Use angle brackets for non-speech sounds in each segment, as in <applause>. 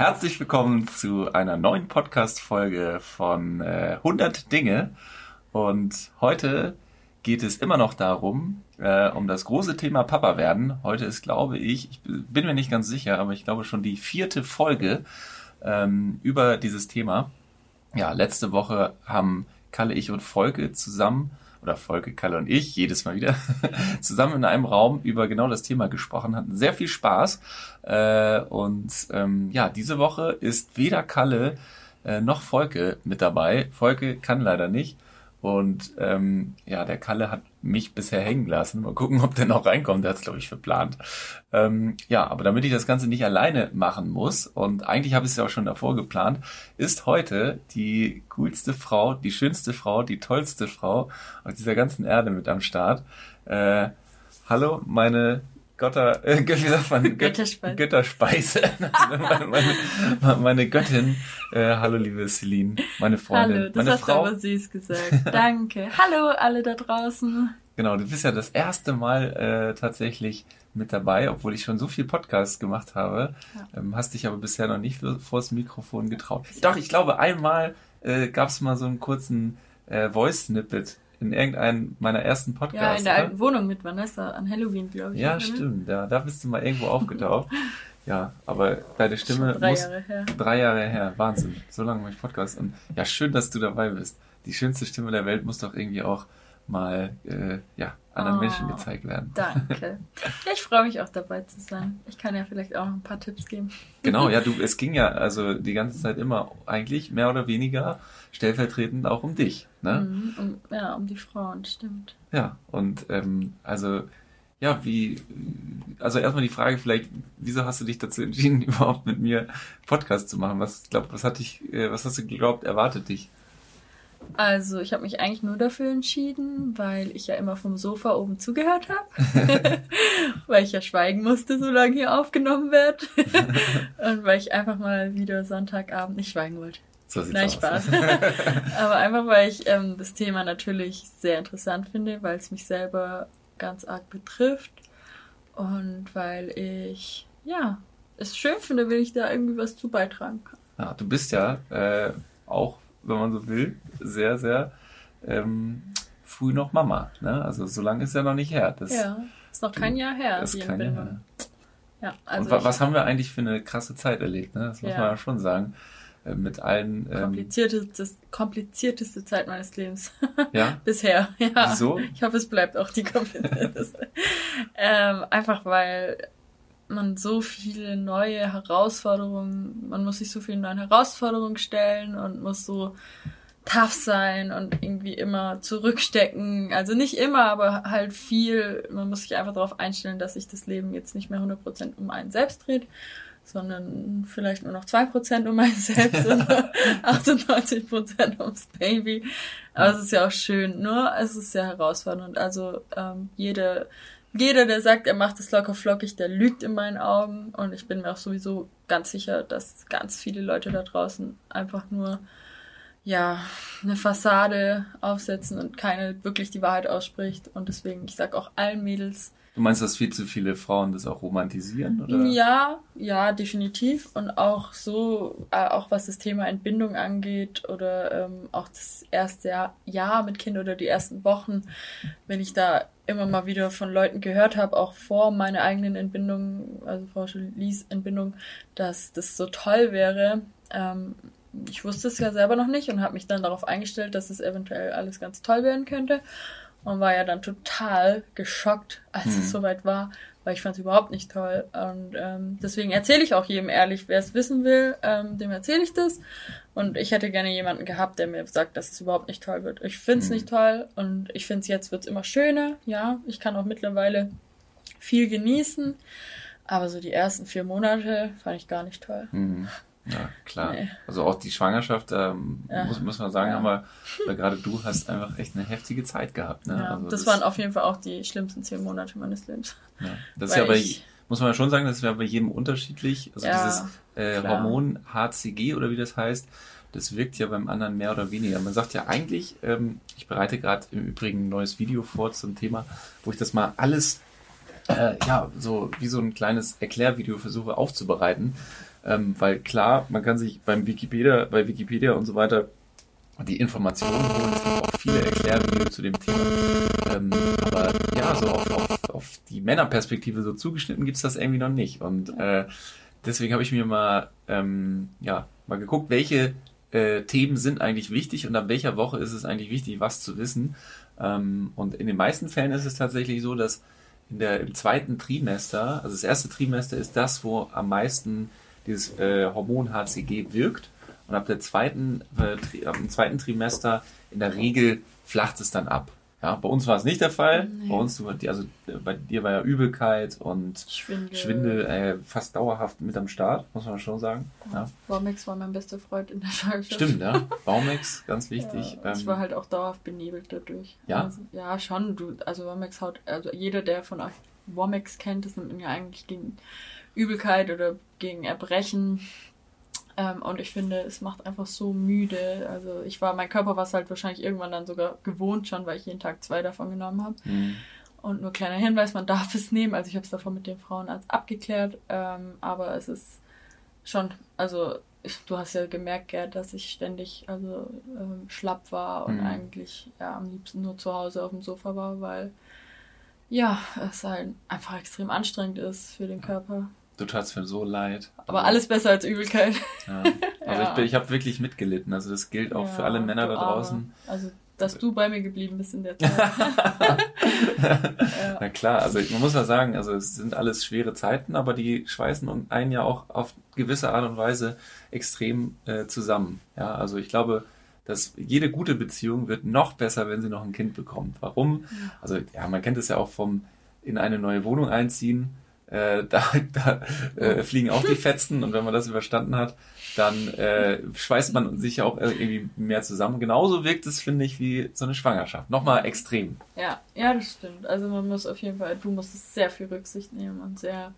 Herzlich willkommen zu einer neuen Podcast-Folge von äh, 100 Dinge. Und heute geht es immer noch darum, äh, um das große Thema Papa werden. Heute ist, glaube ich, ich bin mir nicht ganz sicher, aber ich glaube schon die vierte Folge ähm, über dieses Thema. Ja, letzte Woche haben Kalle, ich und Volke zusammen oder Volke, Kalle und ich, jedes Mal wieder, <laughs> zusammen in einem Raum über genau das Thema gesprochen, hatten sehr viel Spaß. Äh, und ähm, ja, diese Woche ist weder Kalle äh, noch Volke mit dabei. Volke kann leider nicht. Und ähm, ja, der Kalle hat mich bisher hängen lassen. Mal gucken, ob der noch reinkommt. Der hat es, glaube ich, verplant. Ähm, ja, aber damit ich das Ganze nicht alleine machen muss, und eigentlich habe ich es ja auch schon davor geplant, ist heute die coolste Frau, die schönste Frau, die tollste Frau auf dieser ganzen Erde mit am Start. Äh, hallo, meine Götter, äh, wie sagt man? <laughs> Götterspeise. Götterspeise. <laughs> meine, meine, Göttin. Äh, hallo, liebe Celine, meine Freundin. Hallo, das meine hast Frau. du aber süß gesagt. Danke. hallo, alle da draußen. Genau, du bist ja das erste Mal äh, tatsächlich mit dabei, obwohl ich schon so viel Podcasts gemacht habe. Ja. Ähm, hast dich aber bisher noch nicht vors Mikrofon getraut. Doch, ich glaube, einmal äh, gab es mal so einen kurzen äh, Voice-Snippet in irgendeinem meiner ersten Podcasts. Ja, in der alten Wohnung mit Vanessa an Halloween, glaube ich. Ja, stimmt. Ja, da bist du mal irgendwo <laughs> aufgetaucht. ja, aber deine Stimme drei muss Jahre her. drei Jahre her. Wahnsinn. So lange mache ich Podcast. Und ja, schön, dass du dabei bist. Die schönste Stimme der Welt muss doch irgendwie auch mal äh, ja, anderen oh, Menschen gezeigt werden. Danke. <laughs> Ja, ich freue mich auch dabei zu sein. Ich kann ja vielleicht auch noch ein paar Tipps geben. Genau, ja, du, <laughs> es ging ja also die ganze Zeit immer eigentlich mehr oder weniger stellvertretend auch um dich. Ne? Mhm, um, ja, um die Frauen, stimmt. Ja, und ähm, also ja, wie, also erstmal die Frage vielleicht, wieso hast du dich dazu entschieden, <laughs> überhaupt mit mir Podcast zu machen? Was glaub, was hat dich, äh, was hast du geglaubt, erwartet dich? Also, ich habe mich eigentlich nur dafür entschieden, weil ich ja immer vom Sofa oben zugehört habe. <laughs> <laughs> weil ich ja schweigen musste, solange hier aufgenommen wird. <laughs> Und weil ich einfach mal wieder Sonntagabend nicht schweigen wollte. So sieht's Nein, aus. Spaß. Aber einfach, weil ich ähm, das Thema natürlich sehr interessant finde, weil es mich selber ganz arg betrifft. Und weil ich, ja, es schön finde, wenn ich da irgendwie was zu beitragen kann. Ja, du bist ja äh, auch wenn man so will, sehr, sehr ähm, früh noch Mama. Ne? Also so lange ist ja noch nicht her. Das, ja, ist noch kein Jahr her. Ist kein Jahr her. Ja, also Und was haben wir eigentlich für eine krasse Zeit erlebt? Ne? Das muss ja. man ja schon sagen. Äh, mit allen. Ähm, komplizierteste, komplizierteste Zeit meines Lebens. <laughs> Ja. Bisher. Ja. Wieso? Ich hoffe, es bleibt auch die <laughs> komplizierteste. ähm, einfach weil man so viele neue Herausforderungen, man muss sich so vielen neuen Herausforderungen stellen und muss so tough sein und irgendwie immer zurückstecken. Also nicht immer, aber halt viel. Man muss sich einfach darauf einstellen, dass sich das Leben jetzt nicht mehr 100% um einen selbst dreht, sondern vielleicht nur noch 2% um einen selbst und <laughs> 98% ums Baby. Aber es ist ja auch schön, nur es ist sehr herausfordernd. Also ähm, jede jeder, der sagt, er macht es locker flockig, der lügt in meinen Augen. Und ich bin mir auch sowieso ganz sicher, dass ganz viele Leute da draußen einfach nur, ja, eine Fassade aufsetzen und keine wirklich die Wahrheit ausspricht. Und deswegen, ich sag auch allen Mädels, Du meinst, dass viel zu viele Frauen das auch romantisieren? Oder? Ja, ja, definitiv. Und auch so, äh, auch was das Thema Entbindung angeht oder ähm, auch das erste Jahr, mit Kind oder die ersten Wochen, wenn ich da immer mal wieder von Leuten gehört habe, auch vor meiner eigenen Entbindung, also vor Lies Entbindung, dass das so toll wäre. Ähm, ich wusste es ja selber noch nicht und habe mich dann darauf eingestellt, dass es eventuell alles ganz toll werden könnte und war ja dann total geschockt, als mhm. es soweit war, weil ich fand es überhaupt nicht toll. Und ähm, deswegen erzähle ich auch jedem ehrlich, wer es wissen will, ähm, dem erzähle ich das. Und ich hätte gerne jemanden gehabt, der mir sagt, dass es überhaupt nicht toll wird. Ich finde es mhm. nicht toll und ich finde es jetzt wird es immer schöner. Ja, ich kann auch mittlerweile viel genießen. Aber so die ersten vier Monate fand ich gar nicht toll. Mhm. Ja, klar. Nee. Also auch die Schwangerschaft, ähm, ja. muss, muss man sagen, ja. aber gerade du hast einfach echt eine heftige Zeit gehabt. Ne? Ja, also das, das, waren auf jeden Fall auch die schlimmsten zehn Monate meines Lebens. Ja. Das ist ja bei, muss man ja schon sagen, das ist ja bei jedem unterschiedlich. Also dieses äh, Hormon HCG oder wie das heißt, das wirkt ja beim anderen mehr oder weniger. Man sagt ja eigentlich, ähm, ich bereite gerade im Übrigen ein neues Video vor zum Thema, wo ich das mal alles, äh, ja, so wie so ein kleines Erklärvideo versuche aufzubereiten Ähm, weil klar, man kann sich beim Wikipedia, bei Wikipedia und so weiter die Informationen holen. Es gibt auch viele Erklärvideos zu dem Thema. Ähm, aber ja, so auf, auf, auf die Männerperspektive so zugeschnitten gibt's das irgendwie noch nicht. Und äh, deswegen habe ich mir mal, ähm, ja, mal geguckt, welche äh, Themen sind eigentlich wichtig und ab welcher Woche ist es eigentlich wichtig, was zu wissen. Ähm, und in den meisten Fällen ist es tatsächlich so, dass in der, im zweiten Trimester, also das erste Trimester ist das, wo am meisten dieses äh, Hormon HCG wirkt. Und ab der zweiten, äh, ab dem zweiten Trimester in der Regel flacht es dann ab. Ja, bei uns war es nicht der Fall. Nee. Bei uns, also bei dir war ja Übelkeit und Schwindel, Schwindel äh, fast dauerhaft mit am Start, muss man schon sagen. Ja. Baumex war mein bester Freund in der Schwangerschaft. Stimmt, ja. <laughs> Baumex, ganz wichtig. Ja, ich ähm, war halt auch dauerhaft benebelt dadurch. Ja. Also, ja, schon. Du, also Womex haut, also jeder, der von euch Womex kennt, das nimmt ja eigentlich gegen Übelkeit oder gegen Erbrechen. Ähm, und ich finde, es macht einfach so müde. Also ich war, mein Körper war es halt wahrscheinlich irgendwann dann sogar gewohnt schon, weil ich jeden Tag zwei davon genommen habe. Mhm. Und nur kleiner Hinweis, man darf es nehmen. Also ich habe es davon mit den Frauenarzt abgeklärt. Ähm, aber es ist schon, also ich, du hast ja gemerkt, Gerd, dass ich ständig also ähm, schlapp war und mhm. eigentlich ja am liebsten nur zu Hause auf dem Sofa war, weil ja, es halt einfach extrem anstrengend ist für den Körper. Du tatst mir so leid. Aber alles besser als Übelkeit. Ja. Also <laughs> ja. ich, ich habe wirklich mitgelitten. Also das gilt auch ja, für alle Männer da draußen. Also dass du bei mir geblieben bist in der Zeit. <laughs> ja. Na klar, also man muss ja sagen, also es sind alles schwere Zeiten, aber die schweißen einen ja auch auf gewisse Art und Weise extrem äh, zusammen. Ja, also ich glaube, dass jede gute Beziehung wird noch besser, wenn sie noch ein Kind bekommt. Warum? Also ja, man kennt es ja auch vom in eine neue Wohnung einziehen äh, <laughs> da, da äh, fliegen auch die Fetzen und wenn man das überstanden hat, dann äh, schweißt man sich ja auch irgendwie mehr zusammen. Genauso wirkt es, finde ich, wie so eine Schwangerschaft. Nochmal extrem. Ja, ja, das stimmt. Also man muss auf jeden Fall, du musst sehr viel Rücksicht nehmen und sehr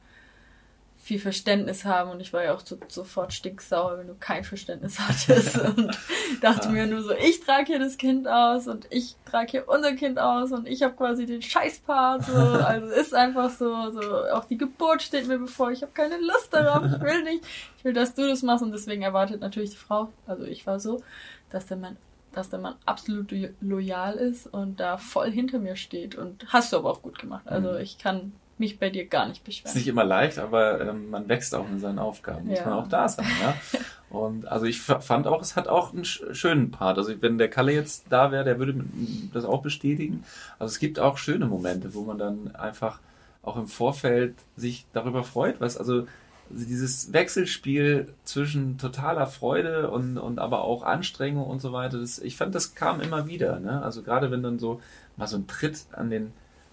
viel Verständnis haben und ich war ja auch so, sofort stinksauer, wenn du kein Verständnis hattest. <laughs> Und dachte ja. mir nur so, ich trage hier das Kind aus und ich trage hier unser Kind aus und ich habe quasi den Scheißpart, so, <laughs> also ist einfach so, so, auch die Geburt steht mir bevor, ich habe keine Lust darauf, ich will nicht, ich will, dass du das machst und deswegen erwartet natürlich die Frau, also ich war so, dass der Mann dass der Mann absolut loyal ist und da voll hinter mir steht und hast du aber auch gut gemacht, also mhm. ich kann mich bei dir gar nicht beschweren. Ist nicht immer leicht, aber ähm, man wächst auch in seinen Aufgaben. Muss ja. man auch da sein, ja. <laughs> Und also ich fand auch, es hat auch einen schönen Part. Also wenn der Kalle jetzt da wäre, der würde das auch bestätigen. Also es gibt auch schöne Momente, wo man dann einfach auch im Vorfeld sich darüber freut, was also dieses Wechselspiel zwischen totaler Freude und, und aber auch Anstrengung und so weiter, das, ich fand, das kam immer wieder. Ne? Also gerade wenn dann so mal so ein Tritt an den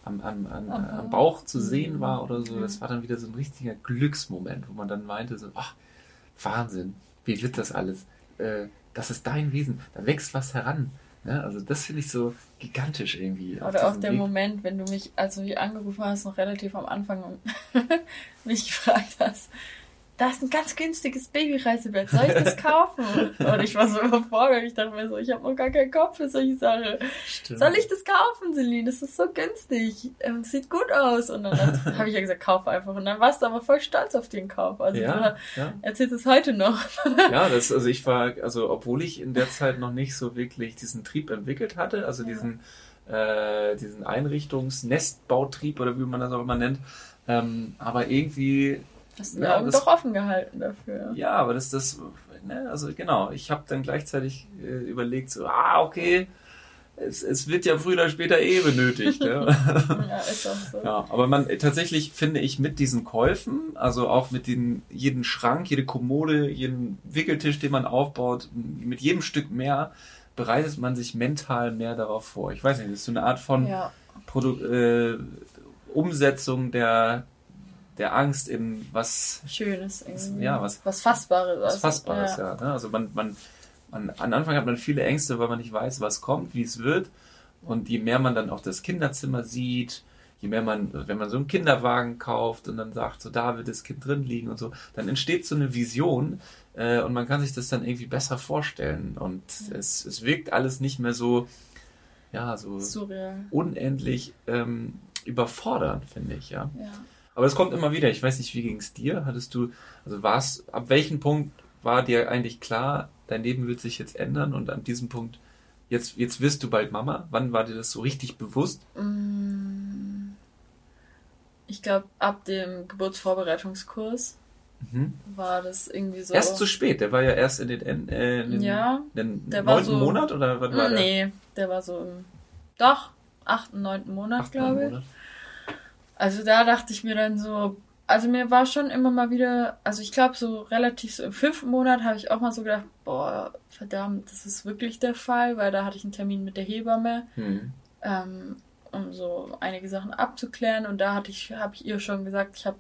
am, am, an, am Bauch zu sehen mhm. war oder so, das war dann wieder so ein richtiger Glücksmoment, wo man dann meinte, so, ach, Wahnsinn, wie wird das alles? Äh, das ist dein Wesen, da wächst was heran. Ja, also das finde ich so gigantisch irgendwie. Oder auch der Weg. Moment, wenn du mich, also wie angerufen hast, noch relativ am Anfang und <laughs> mich gefragt hast, da ist ein ganz günstiges Babyreisebett, soll ich das kaufen? und ich war so überfordert, ich dachte mir so, ich habe noch gar keinen Kopf für solche Sachen. Stimmt. Soll ich das kaufen, Celine? Das ist so günstig. Ähm, sieht gut aus. Und dann <laughs> habe ich ja gesagt, kauf einfach. Und dann warst du aber voll stolz auf den Kauf. Also ja, ja. erzählt es heute noch. <laughs> ja, das, also ich war, also obwohl ich in der Zeit noch nicht so wirklich diesen Trieb entwickelt hatte, also diesen, äh, diesen Einrichtungs-Nestbautrieb oder wie man das auch immer nennt, ähm, aber irgendwie Hast du die ja, Augen das, doch offen gehalten dafür. Ja, aber das ist das, ne, also genau, ich habe dann gleichzeitig äh, überlegt, so, ah, okay, es, es wird ja früher oder später eh benötigt. ja. <laughs> ja, ist auch so. Ja, aber man tatsächlich finde ich mit diesen Käufen, also auch mit den jeden Schrank, jede Kommode, jeden Wickeltisch, den man aufbaut, mit jedem Stück mehr bereitet man sich mental mehr darauf vor. Ich weiß nicht, das ist so eine Art von ja. Produ äh, Umsetzung der der Angst in was Schönes, irgendwie. ja, was, was Fassbares. Was Fassbares, ja. ja ne? Also man, man, man, am Anfang hat man viele Ängste, weil man nicht weiß, was kommt, wie es wird. Und je mehr man dann auch das Kinderzimmer sieht, je mehr man, wenn man so einen Kinderwagen kauft und dann sagt, so da wird das Kind drin liegen und so, dann entsteht so eine Vision äh, und man kann sich das dann irgendwie besser vorstellen. Und ja. es, es wirkt alles nicht mehr so, ja, so Surreal. unendlich ähm, überfordernd, finde ich, ja. ja. Aber es kommt immer wieder. Ich weiß nicht, wie ging es dir? Hattest du, also war es, ab welchem Punkt war dir eigentlich klar, dein Leben wird sich jetzt ändern und an diesem Punkt, jetzt, jetzt wirst du bald Mama? Wann war dir das so richtig bewusst? Mm, ich glaube, ab dem Geburtsvorbereitungskurs mhm. war das irgendwie so. Erst zu spät, der war ja erst in den, äh, in den, ja, den der neunten so, Monat oder wann war nee, der? Nee, der war so im, doch, achten, neunten Monat, glaube ich. Monat. Also da dachte ich mir dann so, also mir war schon immer mal wieder, also ich glaube so relativ so im fünften Monat habe ich auch mal so gedacht, boah, verdammt, das ist wirklich der Fall, weil da hatte ich einen Termin mit der Hebamme, mhm. ähm, um so einige Sachen abzuklären und da hatte ich, habe ich ihr schon gesagt, ich habe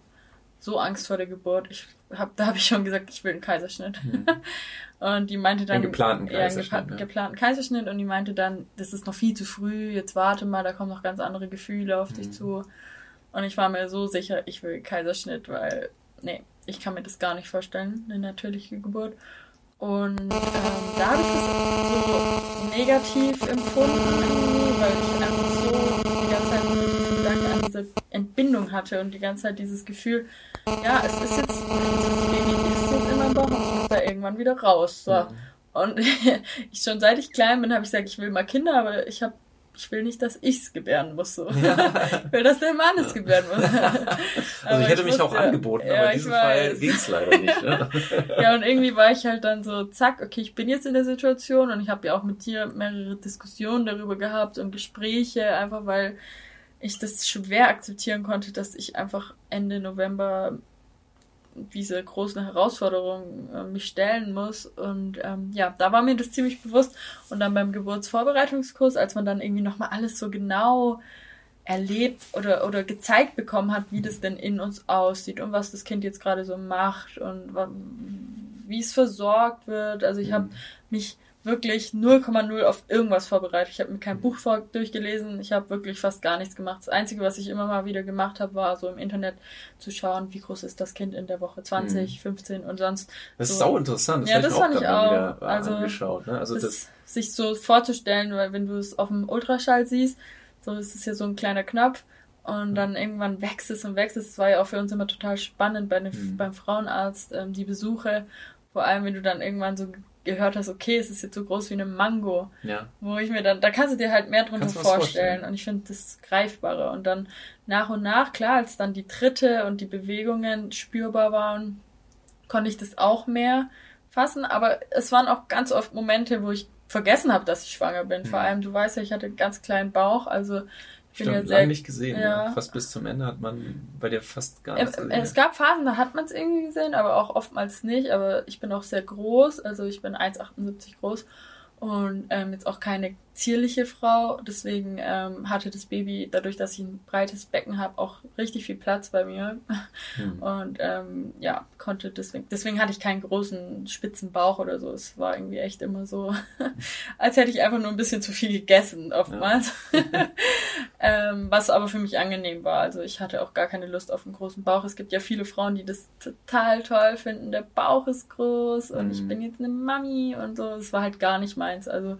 so Angst vor der Geburt. Ich hab, da habe ich schon gesagt, ich will einen Kaiserschnitt. Mhm. <laughs> und die meinte dann. Einen geplanten Kaiserschnitt. Ja, einen gepa ja. geplanten Kaiserschnitt und die meinte dann, das ist noch viel zu früh, jetzt warte mal, da kommen noch ganz andere Gefühle auf mhm. dich zu. Und ich war mir so sicher, ich will Kaiserschnitt, weil, nee, ich kann mir das gar nicht vorstellen, eine natürliche Geburt. Und ähm, da habe ich das so negativ empfunden, weil ich einfach so die ganze Zeit diesen Gedanken an diese Entbindung hatte und die ganze Zeit dieses Gefühl, ja, es ist jetzt, das Baby ist jetzt in meinem Bauch und es muss da irgendwann wieder raus. So. Und <laughs> ich schon seit ich klein bin, habe ich gesagt, ich will mal Kinder, aber ich habe ich will nicht, dass ich es gebären muss. So. Ja. ich will, dass der Mann es gebären muss. <laughs> also ich hätte ich mich wusste, auch angeboten, ja, aber in diesem Fall ging es leider nicht. Ne? <laughs> ja, und irgendwie war ich halt dann so, zack, okay, ich bin jetzt in der Situation und ich habe ja auch mit dir mehrere Diskussionen darüber gehabt und Gespräche, einfach weil ich das schwer akzeptieren konnte, dass ich einfach Ende November diese großen Herausforderungen äh, mich stellen muss. Und ähm, ja, da war mir das ziemlich bewusst. Und dann beim Geburtsvorbereitungskurs, als man dann irgendwie nochmal alles so genau erlebt oder, oder gezeigt bekommen hat, wie das denn in uns aussieht und was das Kind jetzt gerade so macht und wie es versorgt wird. Also ich mhm. habe mich wirklich 0,0 auf irgendwas vorbereitet. Ich habe mir kein Buch vor durchgelesen, ich habe wirklich fast gar nichts gemacht. Das Einzige, was ich immer mal wieder gemacht habe, war so im Internet zu schauen, wie groß ist das Kind in der Woche 20, mhm. 15 und sonst. Das so. ist sau interessant. Das ja, das fand ich auch. Also, angeschaut, ne? also das, das, sich so vorzustellen, weil wenn du es auf dem Ultraschall siehst, so ist es ja so ein kleiner Knopf und dann irgendwann wächst es und wächst es. Das war ja auch für uns immer total spannend bei den, mhm. beim Frauenarzt, ähm, die Besuche. Vor allem, wenn du dann irgendwann so gehört hast, okay, es ist jetzt so groß wie eine Mango. Ja. Wo ich mir dann, da kannst du dir halt mehr drunter vorstellen. vorstellen. Und ich finde das greifbarer. Und dann nach und nach, klar, als dann die Tritte und die Bewegungen spürbar waren, konnte ich das auch mehr fassen. Aber es waren auch ganz oft Momente, wo ich vergessen habe, dass ich schwanger bin. Mhm. Vor allem, du weißt ja, ich hatte einen ganz kleinen Bauch, also Stimmt, ja lange nicht gesehen. Ja. Ja. Fast bis zum Ende hat man bei dir fast gar nichts gesehen. Es gab Phasen, da hat man es irgendwie gesehen, aber auch oftmals nicht. Aber ich bin auch sehr groß, also ich bin 1,78 groß und ähm, jetzt auch keine zierliche Frau. Deswegen ähm, hatte das Baby, dadurch, dass ich ein breites Becken habe, auch richtig viel Platz bei mir. Hm. <laughs> Und ähm, ja, konnte deswegen, deswegen hatte ich keinen großen spitzen Bauch oder so. Es war irgendwie echt immer so, <laughs> als hätte ich einfach nur ein bisschen zu viel gegessen, oftmals. Ja. <laughs> ähm, was aber für mich angenehm war. Also ich hatte auch gar keine Lust auf einen großen Bauch. Es gibt ja viele Frauen, die das total toll finden. Der Bauch ist groß und hm. ich bin jetzt eine Mami und so. Es war halt gar nicht meins. Also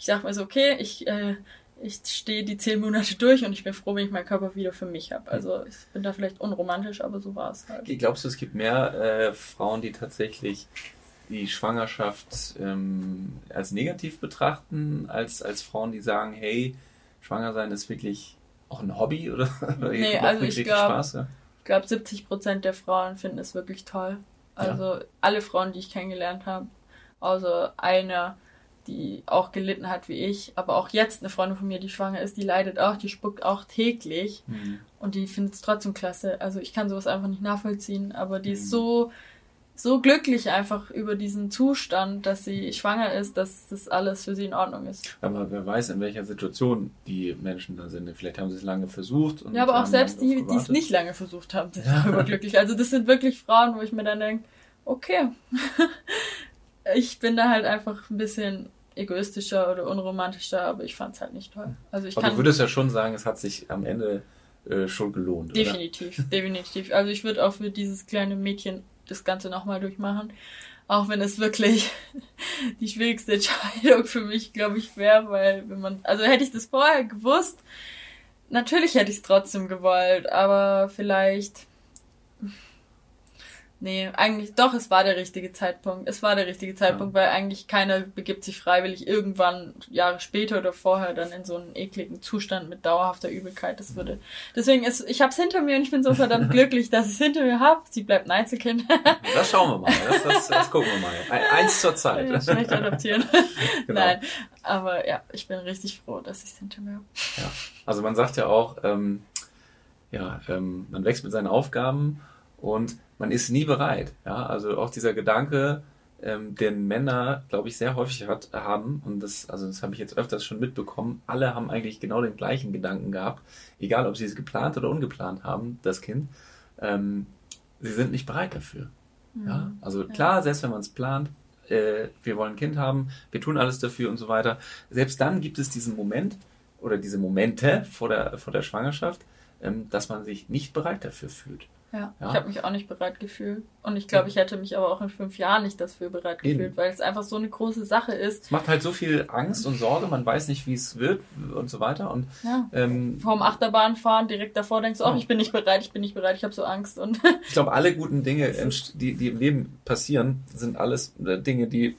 ich sag mir so, okay, ich, äh, ich stehe die zehn Monate durch und ich bin froh, wenn ich meinen Körper wieder für mich habe. Also ich bin da vielleicht unromantisch, aber so war es halt. Glaubst du, es gibt mehr äh, Frauen, die tatsächlich die Schwangerschaft ähm, als negativ betrachten, als, als Frauen, die sagen, hey, schwanger sein ist wirklich auch ein Hobby oder, <laughs> oder nee, also ich glaube, ja? glaub, 70 Prozent der Frauen finden es wirklich toll. Also ja. alle Frauen, die ich kennengelernt habe, außer einer, die auch gelitten hat wie ich, aber auch jetzt eine Freundin von mir, die schwanger ist, die leidet auch, die spuckt auch täglich mhm. und die findet es trotzdem klasse. Also ich kann sowas einfach nicht nachvollziehen, aber die mhm. ist so so glücklich einfach über diesen Zustand, dass sie schwanger ist, dass das alles für sie in Ordnung ist. Aber wer weiß, in welcher Situation die Menschen da sind. Vielleicht haben sie es lange versucht. ja, aber auch selbst die, die es nicht lange versucht haben, sind <laughs> darüber glücklich. Also das sind wirklich Frauen, wo ich mir dann denke, okay, <laughs> ich bin da halt einfach ein bisschen egoistischer oder unromantischer, aber ich fand es halt nicht toll. Also ich aber kann, du würdest ja schon sagen, es hat sich am Ende äh, schon gelohnt. Definitiv, oder? <laughs> definitiv. Also ich würde auch für dieses kleine Mädchen das Ganze nochmal durchmachen. Auch wenn es wirklich <laughs> die schwierigste Entscheidung für mich, glaube ich, wäre, weil wenn man, also hätte ich das vorher gewusst, natürlich hätte ich es trotzdem gewollt, aber vielleicht Nee, eigentlich doch, es war der richtige Zeitpunkt. Es war der richtige Zeitpunkt, ja. weil eigentlich keiner begibt sich freiwillig irgendwann Jahre später oder vorher dann in so einen ekligen Zustand mit dauerhafter Übelkeit. Das würde. Deswegen ist, ich hab's hinter mir und ich bin so verdammt <laughs> glücklich, dass ich es hinter mir habe. Sie bleibt ein Einzelkind. das schauen wir mal. Das, das, das <laughs> gucken wir mal. Eins zur Zeit. Schlecht adoptieren. <laughs> genau. Nein, aber ja, ich bin richtig froh, dass ich es hinter mir habe. Ja, also man sagt ja auch, ähm, ja, ähm, man wächst mit seinen Aufgaben und man ist nie bereit. Ja, also auch dieser Gedanke, ähm, den Männer, glaube ich, sehr häufig hat, haben, und das, also das habe ich jetzt öfters schon mitbekommen, alle haben eigentlich genau den gleichen Gedanken gehabt, egal ob sie es geplant oder ungeplant haben, das Kind, ähm, sie sind nicht bereit dafür. Mhm. Ja, also klar, selbst wenn man es plant, äh, wir wollen ein Kind haben, wir tun alles dafür und so weiter, selbst dann gibt es diesen Moment oder diese Momente vor der, vor der Schwangerschaft, ähm, dass man sich nicht bereit dafür fühlt. Ja, ja. ich habe mich auch nicht bereit gefühlt. Und ich glaube, ich hätte mich aber auch in fünf Jahren nicht dafür bereit gefühlt, Eben. weil es einfach so eine große Sache ist. Es macht halt so viel Angst und Sorge, man weiß nicht, wie es wird und so weiter. Und ja. ähm, vorm Achterbahnfahren direkt davor denkst du, oh, ich bin nicht bereit, ich bin nicht bereit, ich habe so Angst. Und <laughs> ich glaube, alle guten Dinge, die, die im Leben passieren, sind alles äh, Dinge, die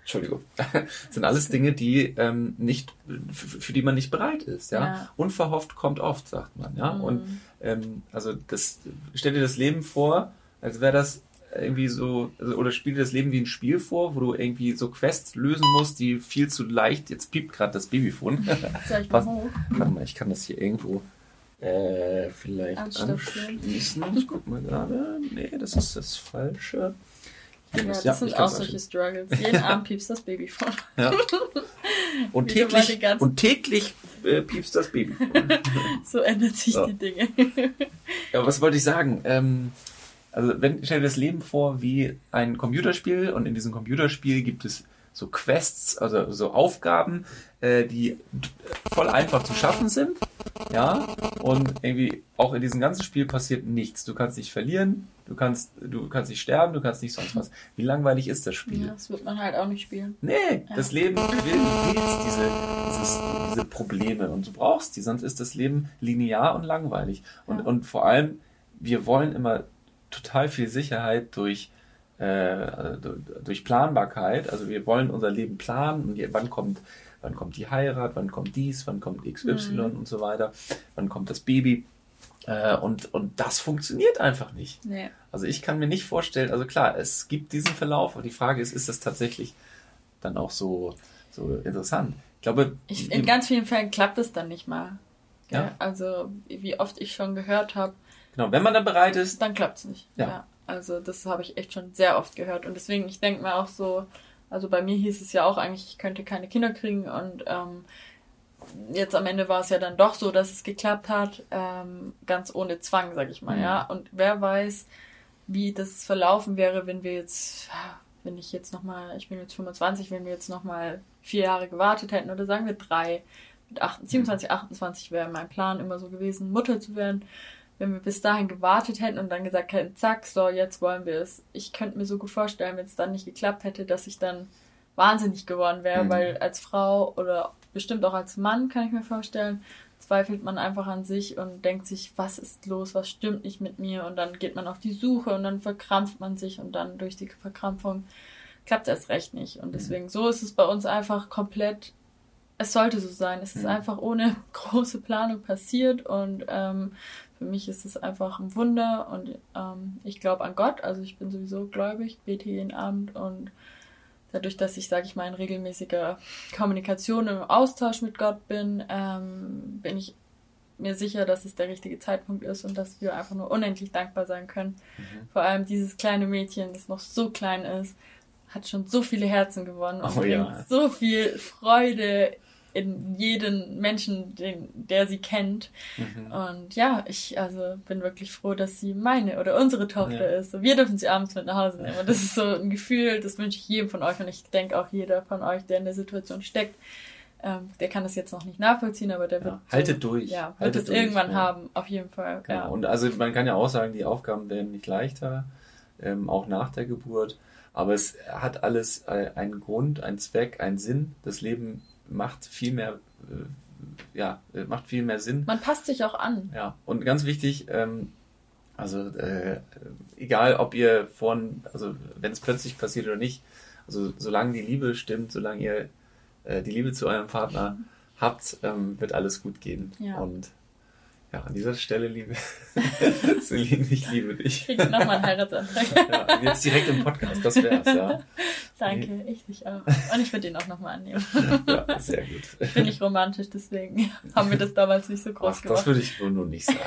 Entschuldigung, <laughs> sind alles Dinge, die ähm, nicht, für die man nicht bereit ist. Ja? ja. Unverhofft kommt oft, sagt man. Ja. Mhm. Und ähm, also das, stell dir das Leben vor, als wäre das irgendwie so, also, oder spiel dir das Leben wie ein Spiel vor, wo du irgendwie so Quests lösen musst, die viel zu leicht, jetzt piept gerade das Babyfon. Soll ich mal <laughs> hoch? Warte mal, ich kann das hier irgendwo äh, vielleicht anschließen. Ich guck mal gerade. Nee, das ist das Falsche. Ja, das ja, sind auch solche Struggles. Jeden <laughs> Abend piepst das Baby vor. Ja. <laughs> Und täglich, und täglich äh, piepst das Baby vor. <laughs> so ändert sich so. die Dinge. ja, was wollte ich sagen? Ähm, also wenn, stell dir das Leben vor wie ein Computerspiel und in diesem Computerspiel gibt es so Quests, also so Aufgaben, äh, die voll einfach zu schaffen sind. Ja, und irgendwie auch in diesem ganzen Spiel passiert nichts. Du kannst nicht verlieren, du kannst, du kannst nicht sterben, du kannst nicht sonst was. Wie langweilig ist das Spiel? Ja, das wird man halt auch nicht spielen. Nee, ja. das Leben will, du willst diese, dieses, diese Probleme und du brauchst die, sonst ist das Leben linear und langweilig. Und, ja. und vor allem, wir wollen immer total viel Sicherheit durch äh, durch Planbarkeit. Also wir wollen unser Leben planen und wann kommt, wann kommt die Heirat, wann kommt dies, wann kommt XY mhm. und so weiter, wann kommt das Baby. Äh, und, und das funktioniert einfach nicht. Nee. Also ich kann mir nicht vorstellen, also klar, es gibt diesen Verlauf, aber die Frage ist, ist das tatsächlich dann auch so, so interessant? Ich glaube, ich, in ganz vielen Fällen klappt es dann nicht mal. Ja. Also wie oft ich schon gehört habe. Genau, wenn man dann bereit ist. Dann klappt es nicht. Ja. ja. Also das habe ich echt schon sehr oft gehört. Und deswegen, ich denke mir auch so, also bei mir hieß es ja auch eigentlich, ich könnte keine Kinder kriegen. Und ähm, jetzt am Ende war es ja dann doch so, dass es geklappt hat, ähm, ganz ohne Zwang, sag ich mal, mhm. ja. Und wer weiß, wie das verlaufen wäre, wenn wir jetzt, wenn ich jetzt nochmal, ich bin jetzt 25, wenn wir jetzt nochmal vier Jahre gewartet hätten oder sagen wir drei, mit 28, 27, 28 wäre mein Plan immer so gewesen, Mutter zu werden wenn wir bis dahin gewartet hätten und dann gesagt hätten, zack, so, jetzt wollen wir es. Ich könnte mir so gut vorstellen, wenn es dann nicht geklappt hätte, dass ich dann wahnsinnig geworden wäre, mhm. weil als Frau oder bestimmt auch als Mann, kann ich mir vorstellen, zweifelt man einfach an sich und denkt sich, was ist los, was stimmt nicht mit mir und dann geht man auf die Suche und dann verkrampft man sich und dann durch die Verkrampfung klappt es erst recht nicht. Und mhm. deswegen, so ist es bei uns einfach komplett, es sollte so sein. Es ist mhm. einfach ohne <laughs> große Planung passiert und ähm, für mich ist es einfach ein Wunder und ähm, ich glaube an Gott. Also ich bin sowieso gläubig, bete jeden Abend und dadurch, dass ich, sage ich mal, in regelmäßiger Kommunikation im Austausch mit Gott bin, ähm, bin ich mir sicher, dass es der richtige Zeitpunkt ist und dass wir einfach nur unendlich dankbar sein können. Mhm. Vor allem dieses kleine Mädchen, das noch so klein ist, hat schon so viele Herzen gewonnen und oh, bringt ja. so viel Freude in jeden Menschen, den, der sie kennt. Mhm. Und ja, ich also bin wirklich froh, dass sie meine oder unsere Tochter ja. ist. wir dürfen sie abends mit nach Hause nehmen. Und das ist so ein Gefühl, das wünsche ich jedem von euch und ich denke auch jeder von euch, der in der Situation steckt. Ähm, der kann das jetzt noch nicht nachvollziehen, aber der wird ja, haltet so, durch. Ja, wird es irgendwann ja. haben, auf jeden Fall. Genau. Ja. Und also man kann ja auch sagen, die Aufgaben werden nicht leichter, ähm, auch nach der Geburt. Aber es hat alles äh, einen Grund, einen Zweck, einen Sinn. Das Leben macht viel mehr, äh, ja, macht viel mehr Sinn. Man passt sich auch an. Ja, und ganz wichtig, ähm, Also äh, egal, ob ihr von, also wenn es plötzlich passiert oder nicht, also solange die Liebe stimmt, solange ihr äh, die Liebe zu eurem Partner habt, ähm, wird alles gut gehen. Ja. Und ja, an dieser Stelle, liebe <laughs> Celine, ich liebe dich. Krieg nochmal einen Heiratsantrag. <laughs> ja, jetzt direkt im Podcast, das wär's, ja. Danke, ich dich auch. <laughs> Und ich würde ihn auch nochmal annehmen. Ja, sehr gut. Ich bin nicht romantisch, deswegen haben wir das damals nicht so groß Ach, gemacht. das würde ich wohl nur nicht sagen.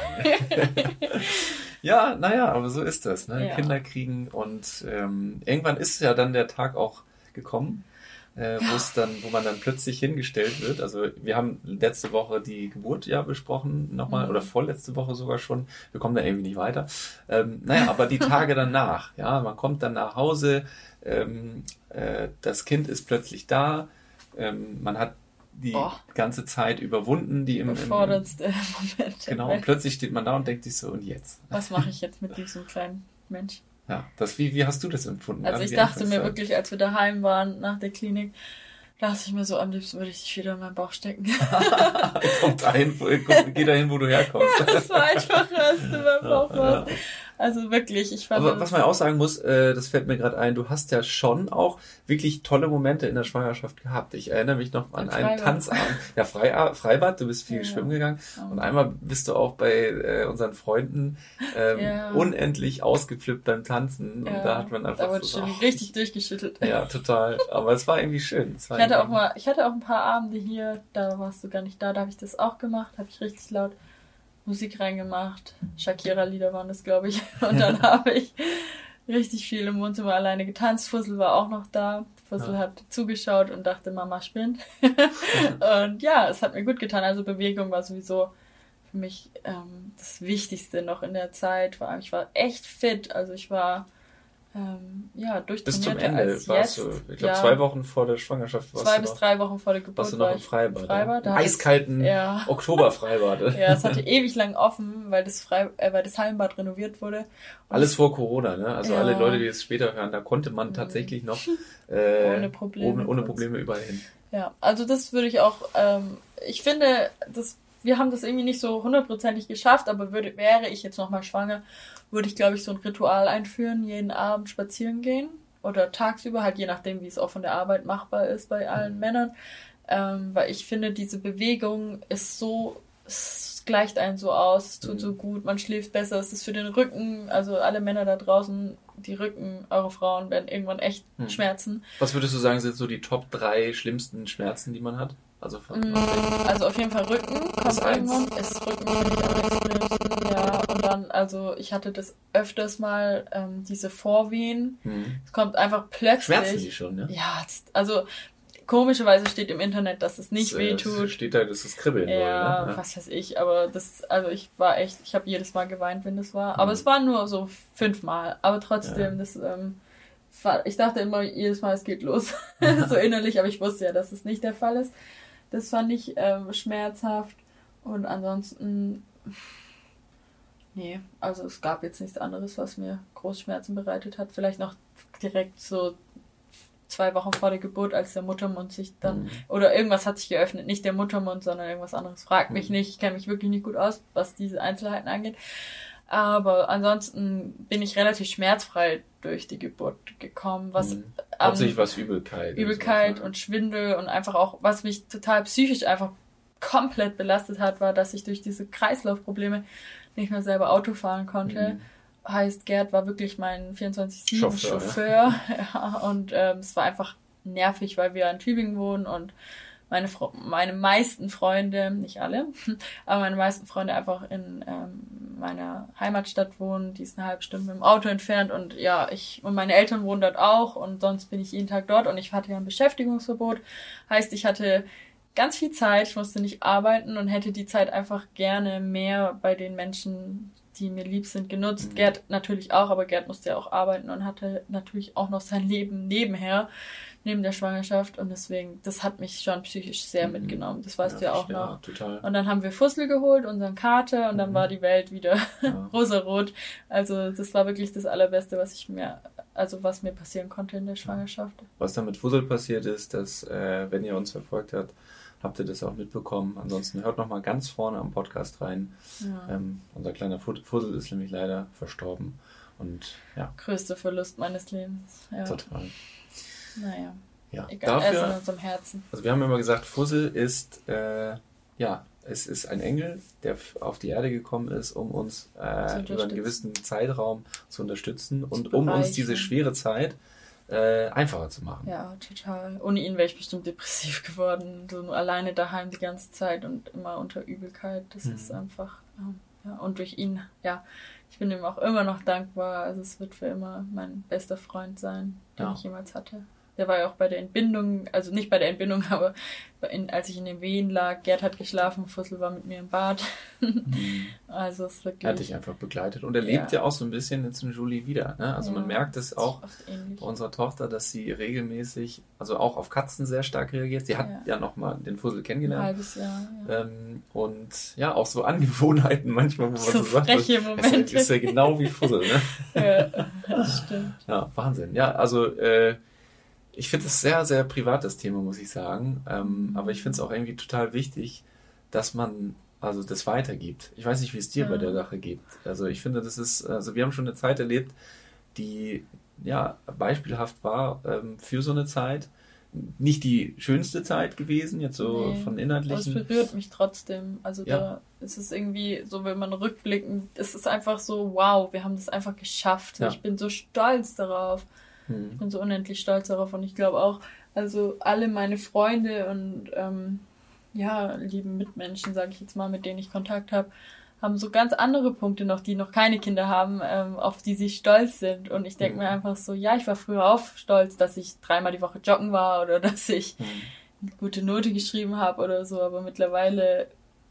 ja, naja, aber so ist das. Ne? Ja. Kinder kriegen und ähm, irgendwann ist ja dann der Tag auch gekommen, äh, wo es dann, wo man dann plötzlich hingestellt wird. Also wir haben letzte Woche die Geburt ja besprochen nochmal Mhm. oder vorletzte Woche sogar schon. Wir kommen da irgendwie nicht weiter. Ähm, naja, aber die Tage danach, ja, man kommt dann nach Hause, ähm, äh, das Kind ist plötzlich da, ähm, man hat die Boah. ganze Zeit überwunden, die im, im, <laughs> Moment. Genau, und plötzlich steht man da und denkt sich so, und jetzt? Was mache ich jetzt mit diesem kleinen Mensch? Ja, das, wie, wie hast du das empfunden? Also ich dachte mir wirklich, als wir daheim waren nach der Klinik, dachte ich mir so, am liebsten würde ich dich wieder in meinen Bauch stecken. <laughs> <laughs> Komm dahin, wo, geh dahin, wo du herkommst. das war einfach, als du in meinem Bauch warst. Also wirklich, ich fand Aber was man auch sagen muss, äh, das fällt mir gerade ein, du hast ja schon auch wirklich tolle Momente in der Schwangerschaft gehabt. Ich erinnere mich noch an einen. Tanzabend. Ja, Freibad, Freibad, du bist viel Ja. schwimmen gegangen. Und einmal bist du auch bei äh, unseren Freunden ähm, Ja. unendlich ausgeflippt beim Tanzen. Und da hat man einfach da wurde so, schon richtig durchgeschüttelt. Ja, total. Aber es war irgendwie schön. War Ich hatte auch mal, ich hatte auch ein paar Abende hier, da warst du gar nicht da, da habe ich das auch gemacht, habe ich richtig laut Musik reingemacht. Shakira-Lieder waren das, glaube ich. <laughs> Und dann habe ich richtig viel im Wohnzimmer alleine getanzt. Fussel war auch noch da. Fussel Ja. hat zugeschaut und dachte, Mama spinnt. <laughs> <laughs> und ja, es hat mir gut getan. Also Bewegung war sowieso für mich ähm, das Wichtigste noch in der Zeit. Vor allem, ich war echt fit. Also ich war ähm, ja Bis durchtrainierter zum Ende warst du, ich glaube, Ja. zwei Wochen vor der Schwangerschaft warst Zwei du bis noch, drei Wochen vor der Geburt warst du noch im Freibad. im Freibad. Da eiskalten Ja. <laughs> Oktoberfreibad. Ja, es hatte ewig lang offen, weil das, Frei, äh, weil das Hallenbad renoviert wurde. Und Alles vor Corona, ne? Also Ja. alle Leute, die es später hören, da konnte man Mhm. tatsächlich noch <laughs> äh, Ohne Probleme ohne, ohne. Probleme überall hin. Ja, also das würde ich auch, ähm, ich finde, das, wir haben das irgendwie nicht so hundertprozentig geschafft, aber würde, wäre ich jetzt nochmal schwanger, würde ich, glaube ich, so ein Ritual einführen, jeden Abend spazieren gehen oder tagsüber, halt je nachdem, wie es auch von der Arbeit machbar ist bei allen Männern, ähm, weil ich finde, diese Bewegung ist so, es gleicht einen so aus, es tut Mhm. so gut, man schläft besser, es ist für den Rücken, also alle Männer da draußen, die Rücken, eure Frauen werden irgendwann echt Mhm. schmerzen. Was würdest du sagen, sind so die Top 3 schlimmsten Schmerzen, die man hat? Also Mm, Also auf jeden Fall Rücken kommt irgendwann. Ist Rücken finde ich am extremsten, ja. Und dann, also ich hatte das öfters mal, ähm, diese Vorwehen. hm. Es kommt einfach plötzlich. Schmerzen die schon, ne? Ja, also komischerweise steht im Internet, dass es nicht Das, äh, tut. Steht da, dass es kribbeln Ja, soll, ne? was weiß ich, aber das, also ich war echt, ich habe jedes Mal geweint, wenn das war. Aber Mhm. es waren nur so fünfmal. Aber trotzdem, Ja. das, ähm, war, ich dachte immer jedes Mal, es geht los. <laughs> so innerlich, aber ich wusste ja, dass es nicht der Fall ist. Das fand ich ähm, schmerzhaft. Und ansonsten, nee, also es gab jetzt nichts anderes, was mir Großschmerzen bereitet hat. Vielleicht noch direkt so zwei Wochen vor der Geburt, als der Muttermund sich dann Mhm. oder irgendwas hat sich geöffnet, nicht der Muttermund, sondern irgendwas anderes. Fragt mich Mhm. nicht, ich kenne mich wirklich nicht gut aus, was diese Einzelheiten angeht. Aber ansonsten bin ich relativ schmerzfrei durch die Geburt gekommen, was Mhm. Hauptsächlich was Übelkeit. Übelkeit und, so, und Schwindel und einfach auch, was mich total psychisch einfach komplett belastet hat, war, dass ich durch diese Kreislaufprobleme nicht mehr selber Auto fahren konnte. Mhm. Heißt, Gerd war wirklich mein 24-7 Chauffeur, Chauffeur. <laughs> Ja, und ähm, es war einfach nervig, weil wir in Tübingen wohnen und meine, Fro meine meisten Freunde, nicht alle, <laughs> aber meine meisten Freunde einfach in ähm, meiner Heimatstadt wohnen. Die ist eine halbe Stunde mit dem Auto entfernt und ja, ich und meine Eltern wohnen dort auch und sonst bin ich jeden Tag dort und ich hatte ja ein Beschäftigungsverbot. Heißt, ich hatte ganz viel Zeit, ich musste nicht arbeiten und hätte die Zeit einfach gerne mehr bei den Menschen, die mir lieb sind, genutzt. Mhm. Gerd natürlich auch, aber Gerd musste ja auch arbeiten und hatte natürlich auch noch sein Leben nebenher, neben der Schwangerschaft und deswegen, das hat mich schon psychisch sehr Mhm. mitgenommen. Das weißt du ja auch noch. Ja, total. Und dann haben wir Fussel geholt, unseren Kater, und dann Mhm. war die Welt wieder Ja. <laughs> rosarot. Also das war wirklich das Allerbeste, was ich mir, also was mir passieren konnte in der Schwangerschaft. Was dann mit Fussel passiert ist, dass, äh, wenn ihr uns verfolgt habt, habt ihr das auch mitbekommen. Ansonsten hört noch mal ganz vorne am Podcast rein. Ja. Ähm, unser kleiner Fussel ist nämlich leider verstorben. Und ja. Größter Verlust meines Lebens. Ja. Total. Naja. Ja. Egal, Dafür, er ist in unserem Herzen. Also wir haben immer gesagt, Fussel ist äh, ja es ist ein Engel, der auf die Erde gekommen ist, um uns äh, über einen gewissen Zeitraum zu unterstützen zu und um uns diese schwere Zeit äh, einfacher zu machen. Ja, total. Ohne ihn wäre ich bestimmt depressiv geworden. So nur alleine daheim die ganze Zeit und immer unter Übelkeit. Das mhm. ist einfach. Ja, und durch ihn, ja, ich bin ihm auch immer noch dankbar. Also es wird für immer mein bester Freund sein, den ja. ich jemals hatte. Der war ja auch bei der Entbindung, also nicht bei der Entbindung, <laughs> aber in, als ich in den Wehen lag, Gerd hat geschlafen, Fussel war mit mir im Bad. Mhm. <laughs> also es ist wirklich. Er hat dich einfach begleitet. Und er lebt ja, ja auch so ein bisschen jetzt in Julie wieder. Ne? Also ja, man merkt es auch bei unserer Tochter, dass sie regelmäßig, also auch auf Katzen sehr stark reagiert. Sie hat ja, ja nochmal den Fussel kennengelernt. Ein halbes Jahr. Ja. Ähm, und ja, auch so Angewohnheiten manchmal, wo man so, so sagt, freche Momente. ist ja genau wie Fussel. Ne? <laughs> ja, das stimmt. Ja, Wahnsinn. Ja, also äh, ich finde es sehr, sehr privates Thema, muss ich sagen. Ähm, aber ich finde es auch irgendwie total wichtig, dass man also das weitergibt. Ich weiß nicht, wie es dir ja. bei der Sache geht. Also ich finde, das ist, also wir haben schon eine Zeit erlebt, die ja beispielhaft war ähm, für so eine Zeit. Nicht die schönste Zeit gewesen, jetzt so nee, von inhaltlichen. Aber es berührt mich trotzdem. Also ja. da ist es irgendwie so, wenn man rückblickend, es ist einfach so, wow, wir haben das einfach geschafft. Ja. Ich bin so stolz darauf. Ich bin so unendlich stolz darauf und ich glaube auch, also alle meine Freunde und ähm, ja, lieben Mitmenschen, sage ich jetzt mal, mit denen ich Kontakt habe, haben so ganz andere Punkte noch, die noch keine Kinder haben, ähm, auf die sie stolz sind. Und ich denke mhm. mir einfach so, ja, ich war früher auch stolz, dass ich dreimal die Woche joggen war oder <laughs> dass ich mhm. eine gute Note geschrieben habe oder so, aber mittlerweile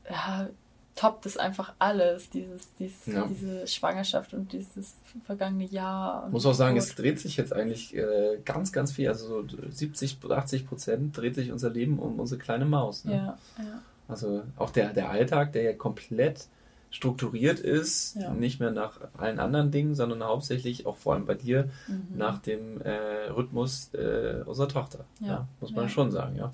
ja, toppt es einfach alles, dieses, dieses ja. diese Schwangerschaft und dieses vergangene Jahr. Ich muss auch sagen, es dreht sich jetzt eigentlich äh, ganz, ganz viel, also so 70, 80 Prozent dreht sich unser Leben um unsere kleine Maus. Ne? Ja, ja. Also auch der, der Alltag, der ja komplett strukturiert ist, ja. nicht mehr nach allen anderen Dingen, sondern hauptsächlich auch vor allem bei dir mhm. nach dem äh, Rhythmus äh, unserer Tochter. Ja. muss man schon sagen, ja.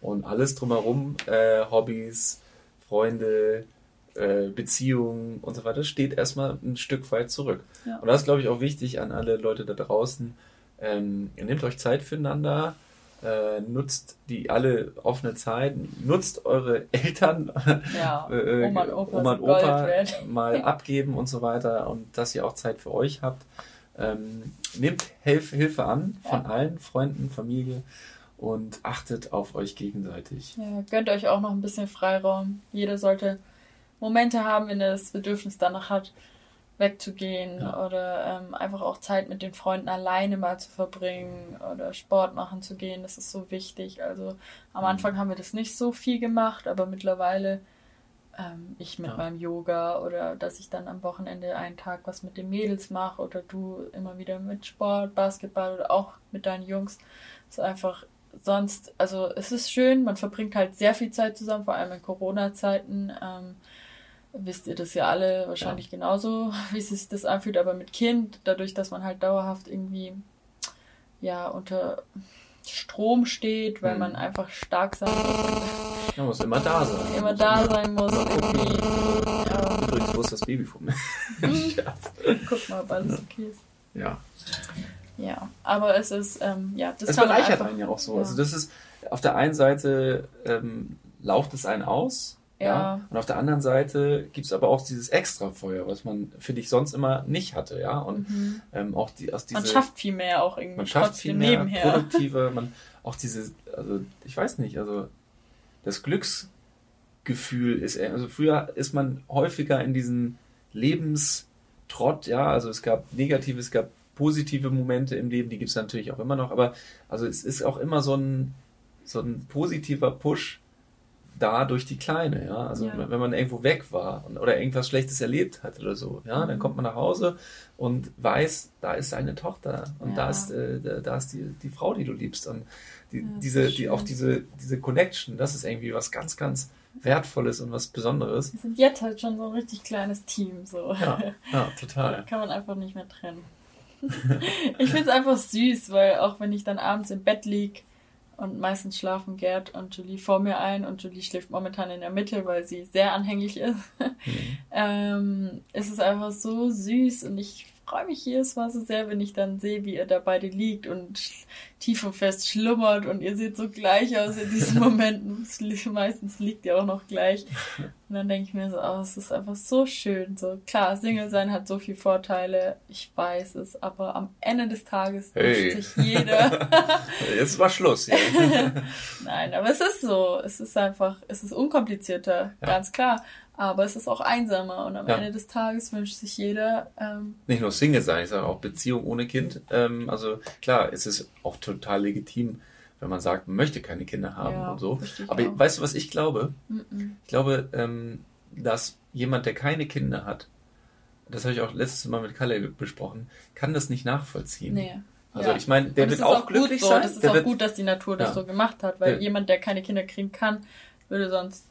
Und alles drumherum, äh, Hobbys, Freunde, äh, Beziehungen und so weiter, steht erstmal ein Stück weit zurück. Ja. Und das ist, glaube ich, auch wichtig an alle Leute da draußen. Ähm, nehmt euch Zeit füreinander, äh, nutzt die alle offene Zeit, nutzt eure <laughs> Eltern, ja, äh, Oma und Opa, Oma und Opa <laughs> mal abgeben und so weiter und dass ihr auch Zeit für euch habt. Ähm, nehmt Hilf Hilfe an von ja. allen Freunden, Familie und achtet auf euch gegenseitig. Ja, gönnt euch auch noch ein bisschen Freiraum. Jeder sollte Momente haben, wenn er das Bedürfnis danach hat, wegzugehen ja. oder ähm, einfach auch Zeit mit den Freunden alleine mal zu verbringen oder Sport machen zu gehen. Das ist so wichtig. Also am mhm. Anfang haben wir das nicht so viel gemacht, aber mittlerweile ähm, ich mit ja. meinem Yoga oder dass ich dann am Wochenende einen Tag was mit den Mädels mache oder du immer wieder mit Sport, Basketball oder auch mit deinen Jungs. Das ist einfach sonst, also es ist schön, man verbringt halt sehr viel Zeit zusammen, vor allem in Corona-Zeiten. Ähm, wisst ihr das ja alle wahrscheinlich ja. genauso, <laughs> wie sich das anfühlt, aber mit Kind, dadurch, dass man halt dauerhaft irgendwie ja unter Strom steht, weil hm. man einfach stark sein muss. <laughs> Man muss immer da sein. Immer da sein muss. Irgendwie, ja. Übrigens, wo ist das Baby von mir? <laughs> Guck mal, ob alles okay ist. Ja. Ja, aber es ist, ähm, ja, das Es bereichert einen ja auch so. Ja. Also das ist, auf der einen Seite ähm, laucht es einen aus, ja. ja. Und auf der anderen Seite gibt es aber auch dieses Extrafeuer, was man, finde ich, sonst immer nicht hatte, ja. Und mhm. ähm, auch die aus diese, Man schafft viel mehr auch irgendwie. Man schafft viel mehr nebenher. produktiver, <laughs> man auch diese, also ich weiß nicht, also das Glücksgefühl ist, also früher ist man häufiger in diesen Lebenstrott, ja, also es gab negative, es gab positive Momente im Leben, die gibt es natürlich auch immer noch, aber also es ist auch immer so ein, so ein positiver Push, da durch die Kleine, ja. Also ja. wenn man irgendwo weg war oder irgendwas Schlechtes erlebt hat oder so, ja, mhm. dann kommt man nach Hause und weiß, da ist seine Tochter und ja. da ist, äh, da ist die, die Frau, die du liebst. Und die, ja, diese, die, auch diese, diese Connection, das ist irgendwie was ganz, ganz Wertvolles und was Besonderes. Wir sind jetzt halt schon so ein richtig kleines Team, so. Ja, ja total. <laughs> kann man einfach nicht mehr trennen. <laughs> ich finde es einfach süß, weil auch wenn ich dann abends im Bett liege, Und meistens schlafen Gerd und Julie vor mir ein und Julie schläft momentan in der Mitte, weil sie sehr anhänglich ist. Mhm. <laughs> ähm, es ist einfach so süß und ich freue mich jedes Mal so sehr, wenn ich dann sehe, wie ihr da beide liegt und tief und fest schlummert und ihr seht so gleich aus in diesen <laughs> Momenten. Meistens liegt ihr auch noch gleich. <laughs> Und dann denke ich mir so, oh, es ist einfach so schön. So klar, Single sein hat so viele Vorteile, ich weiß es, aber am Ende des Tages hey. wünscht sich jeder. <laughs> Jetzt war Schluss. Ja. Nein, aber es ist so. Es ist einfach, es ist unkomplizierter, ja. ganz klar aber es ist auch einsamer und am ja. Ende des Tages wünscht sich jeder. Ähm, Nicht nur Single sein, ich sage auch Beziehung ohne Kind. Ähm, also klar, es ist auch total legitim, wenn man sagt, man möchte keine Kinder haben ja, und so. Aber auch. weißt du, was ich glaube? Mm -mm. Ich glaube, ähm, dass jemand, der keine Kinder hat, das habe ich auch letztes Mal mit Kalle besprochen, kann das nicht nachvollziehen. Nee. Also ja. ich meine, der wird auch, auch glücklich so. sein. Das ist auch wird, gut, dass die Natur das so gemacht hat, weil jemand, der keine Kinder kriegen kann, würde sonst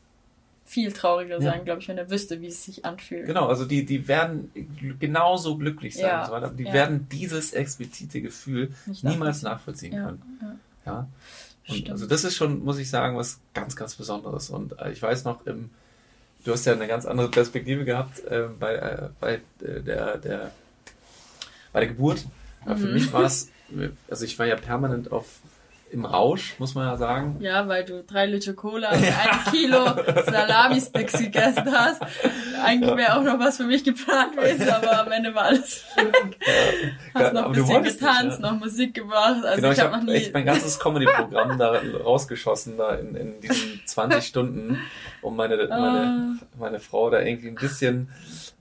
viel trauriger sein, ja. glaube ich, wenn er wüsste, wie es sich anfühlt. Genau, also die, die werden genauso glücklich sein. Ja. So die ja. werden dieses explizite Gefühl Nicht niemals nachvollziehen können. Ja. Und also das ist schon, muss ich sagen, was ganz, ganz Besonderes. Und äh, ich weiß noch, im, du hast ja eine ganz andere Perspektive gehabt äh, bei, äh, bei äh, der, der bei der Geburt. Mhm. Für mich war es, <laughs> also ich war ja permanent auf im Rausch, muss man ja sagen. Ja, weil du drei Liter Cola und <laughs> ein Kilo Salami-Sticks gegessen hast. Eigentlich wäre auch noch was für mich geplant gewesen, <laughs> aber am Ende war alles. Ja, hast noch ein bisschen getanzt, noch Musik gemacht. Also genau, ich, ich habe hab noch nie... echt mein ganzes Comedy-Programm <laughs> da rausgeschossen, da in, in diesen 20 Stunden, um meine, meine, ah. meine Frau da irgendwie ein bisschen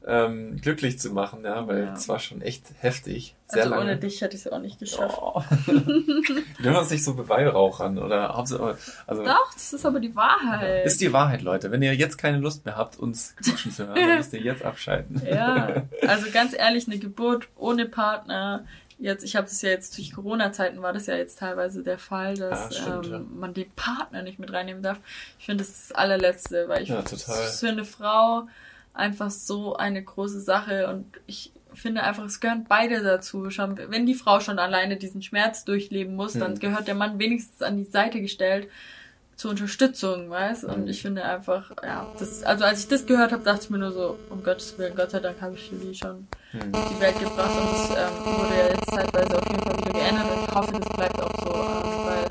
ähm, glücklich zu machen, ja, weil es war schon echt heftig. Sehr also lange. ohne dich hätte ich es auch nicht geschafft. Oh. <laughs> Wir hören uns nicht so Beweihräuchern oder also Doch, das ist aber die Wahrheit. Ist die Wahrheit, Leute. Wenn ihr jetzt keine Lust mehr habt, uns knutschen zu hören, dann müsst ihr jetzt abschalten. <laughs> Ja, <laughs> also ganz ehrlich, eine Geburt ohne Partner jetzt, ich habe es ja jetzt durch Corona-Zeiten war das ja jetzt teilweise der Fall, dass ja, stimmt, ähm, ja. man den Partner nicht mit reinnehmen darf. Ich finde, das ist das allerletzte, weil ich ja, total. für eine Frau einfach so eine große Sache und ich finde einfach, es gehören beide dazu. Schon, wenn die Frau schon alleine diesen Schmerz durchleben muss, hm. dann gehört der Mann wenigstens an die Seite gestellt zur Unterstützung, weißt? Und hm. ich finde einfach, ja, das, also als ich das gehört habe, dachte ich mir nur so, um Gottes Willen, Gott sei Dank habe ich Julie schon hm. die Welt gebracht und das ähm, wurde ja jetzt zeitweise auf jeden Fall wieder geändert und ich hoffe, das bleibt auch so, ähm, weil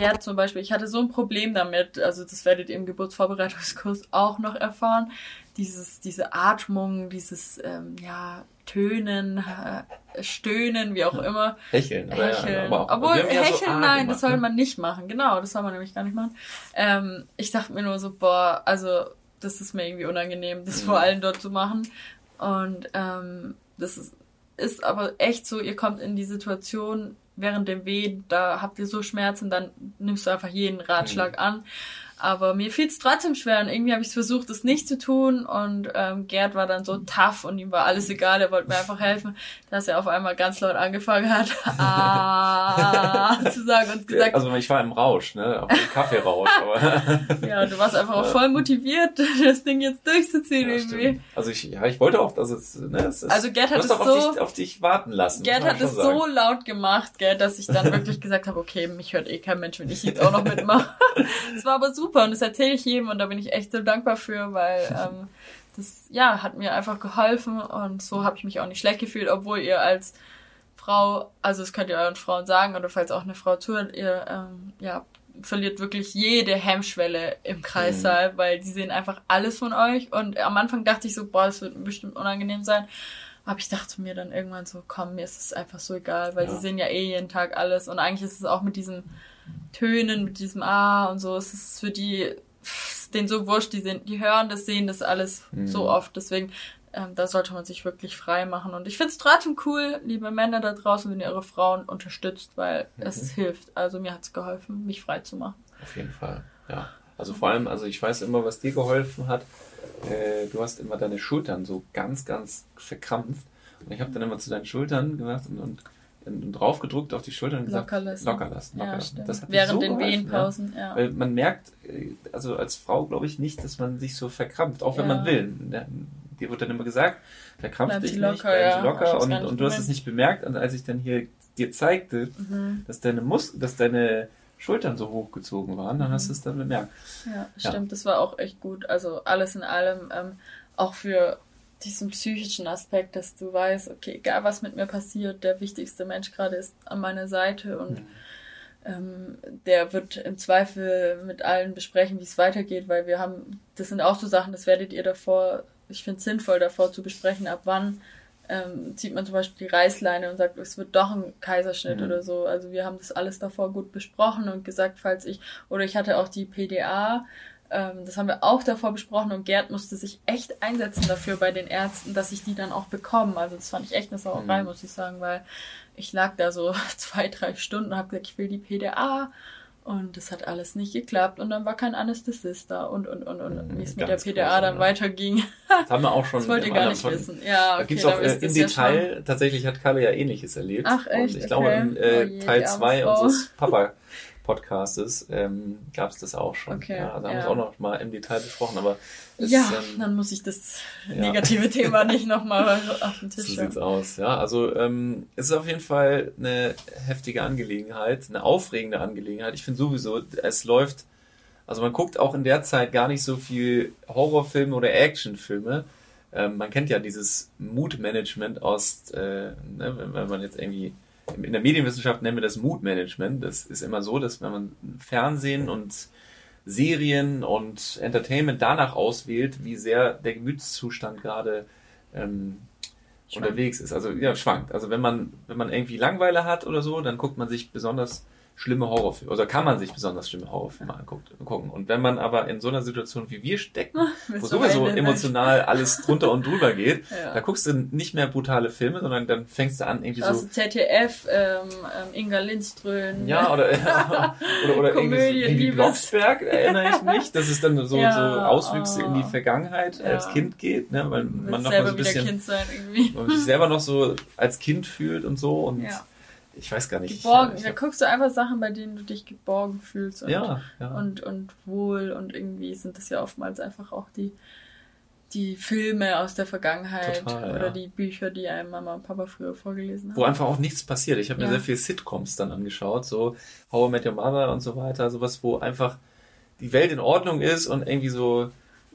Gerd zum Beispiel, ich hatte so ein Problem damit, also das werdet ihr im Geburtsvorbereitungskurs auch noch erfahren, dieses, diese Atmung, dieses, ähm, ja, Tönen, äh, Stöhnen, wie auch immer. Hecheln. Hecheln. Ja, Obwohl, Hecheln, so nein, das soll ne? man nicht machen. Genau, das soll man nämlich gar nicht machen. Ähm, ich dachte mir nur so, boah, also, das ist mir irgendwie unangenehm, das mhm. vor allem dort zu machen. Und ähm, das ist, ist aber echt so, ihr kommt in die Situation, während dem Wehen, da habt ihr so Schmerzen, dann nimmst du einfach jeden Ratschlag mhm. an. Aber mir fiel es trotzdem schwer und irgendwie habe ich versucht, das nicht zu tun. Und ähm, Gerd war dann so tough und ihm war alles egal, er wollte mir einfach helfen, dass er auf einmal ganz laut angefangen hat, <laughs> ah, zu sagen und gesagt. Also ich war im Rausch, ne? Auf dem Kaffeerausch. aber <laughs> ja, du warst einfach auch voll motiviert, <laughs> das Ding jetzt durchzuziehen ja, irgendwie. Stimmt. Also ich, ja, ich wollte auch, dass es, ne, es ist, Also Gerd hat es so auf dich, auf dich warten lassen. Gerd hat es so laut gemacht, Gerd, dass ich dann wirklich gesagt habe, okay, mich hört eh kein Mensch, wenn ich jetzt auch noch mitmache. Es war aber super super und das erzähle ich jedem und da bin ich echt so dankbar für, weil <laughs> ähm, das ja hat mir einfach geholfen und so habe ich mich auch nicht schlecht gefühlt, obwohl ihr als Frau, also das könnt ihr euren Frauen sagen oder falls auch eine Frau zuhört, ihr ähm, ja verliert wirklich jede Hemmschwelle im Kreissaal, mhm. weil die sehen einfach alles von euch und am Anfang dachte ich so, boah, das wird bestimmt unangenehm sein. Aber ich dachte mir dann irgendwann so, komm, mir ist es einfach so egal, weil ja. sie sehen ja eh jeden Tag alles. Und eigentlich ist es auch mit diesem Tönen, mit diesem Ah und so. Es ist für die den so wurscht, die, sind, die hören das, sehen das alles mhm. so oft. Deswegen, ähm, da sollte man sich wirklich frei machen. Und ich finde es trotzdem cool, liebe Männer da draußen, wenn ihr eure Frauen unterstützt, weil mhm. es hilft. Also mir hat es geholfen, mich frei zu machen. Auf jeden Fall, ja. Also vor allem, also ich weiß immer, was dir geholfen hat. Äh, du hast immer deine Schultern so ganz, ganz verkrampft. Und ich habe dann immer zu deinen Schultern gemacht und, und drauf gedruckt auf die Schultern und gesagt, locker lassen. Locker lassen, locker ja, lassen. Das hat Während so den Wehenpausen, ja. ja. Weil man merkt, äh, also als Frau glaube ich nicht, dass man sich so verkrampft, auch wenn man will. Dir wird dann immer gesagt, verkrampft dich locker, nicht, bleib locker und, und du hast es nicht bemerkt und als ich dann hier dir zeigte, mhm. dass deine Mus dass deine Schultern so hochgezogen waren, dann mhm. hast du es dann bemerkt. Ja, ja, stimmt, das war auch echt gut. Also alles in allem, ähm, auch für diesen psychischen Aspekt, dass du weißt, okay, egal was mit mir passiert, der wichtigste Mensch gerade ist an meiner Seite und mhm. ähm, der wird im Zweifel mit allen besprechen, wie es weitergeht, weil wir haben, das sind auch so Sachen, das werdet ihr davor, ich finde es sinnvoll, davor zu besprechen, ab wann ähm, zieht man zum Beispiel die Reißleine und sagt, es wird doch ein Kaiserschnitt mhm. oder so. Also wir haben das alles davor gut besprochen und gesagt, falls ich, oder ich hatte auch die PDA, ähm, das haben wir auch davor besprochen und Gerd musste sich echt einsetzen dafür bei den Ärzten, dass ich die dann auch bekomme. Also das fand ich echt eine Sauerei, mhm. muss ich sagen, weil ich lag da so <laughs> zwei, drei Stunden und habe gesagt, ich will die PDA und das hat alles nicht geklappt und dann war kein Anästhesist da und und und und wie es mit der PDA dann ne? weiterging. Das haben wir auch schon. Das wollt ihr gar nicht von, wissen. Ja, okay, da gibt's auch äh, im Detail, ja tatsächlich hat Kalle ja ähnliches erlebt. Ach echt? Und ich okay. glaube in äh, oh Teil 2 unseres Papa Podcastes ähm, gab es das auch schon. Okay, ja, da haben wir es auch noch mal im Detail besprochen, aber es, ja, ähm, dann muss ich das negative. Thema <laughs> nicht nochmal auf den Tisch So sieht's aus, ja. Also ähm, es ist auf jeden Fall eine heftige Angelegenheit, eine aufregende Angelegenheit. Ich finde sowieso, es läuft, also man guckt auch in der Zeit gar nicht so viel Horrorfilme oder Actionfilme. Ähm, man kennt ja dieses Mood-Management aus, äh, ne, wenn man jetzt irgendwie in der Medienwissenschaft nennen wir das Mood Management. Das ist immer so, dass wenn man Fernsehen und Serien und Entertainment danach auswählt, wie sehr der Gemütszustand gerade ähm, unterwegs ist. Also ja, schwankt. Also wenn man, wenn man irgendwie Langweile hat oder so, dann guckt man sich besonders schlimme Horrorfilme, oder kann man sich besonders schlimme Horrorfilme angucken. Und wenn man aber in so einer Situation wie wir stecken, <laughs> wo sowieso emotional alles drunter und drüber geht, <laughs> ja. da guckst du nicht mehr brutale Filme, sondern dann fängst du an irgendwie also so... ZDF, ähm, ähm, Inga Lindström. Ja, oder, ja, <laughs> oder, oder Komödie, irgendwie Blocksberg, erinnere ich mich, dass es dann so, ja, so Auswüchse oh. in die. Vergangenheit als Kind geht, ne, weil man noch mal so ein bisschen... Kind sein, irgendwie. man sich selber noch so als Kind fühlt und so und... Ja ich weiß gar nicht. Geborgen. Ich, ich, da guckst du einfach Sachen, bei denen du dich geborgen fühlst und, ja, ja. und, und wohl. Und irgendwie sind das ja oftmals einfach auch die, die Filme aus der Vergangenheit Total, oder ja. die Bücher, die einem Mama und Papa früher vorgelesen haben. Wo einfach auch nichts passiert. Ich habe mir sehr viele Sitcoms dann angeschaut, so How I Met Your Mother und so weiter, sowas, wo einfach die Welt in Ordnung ist und irgendwie so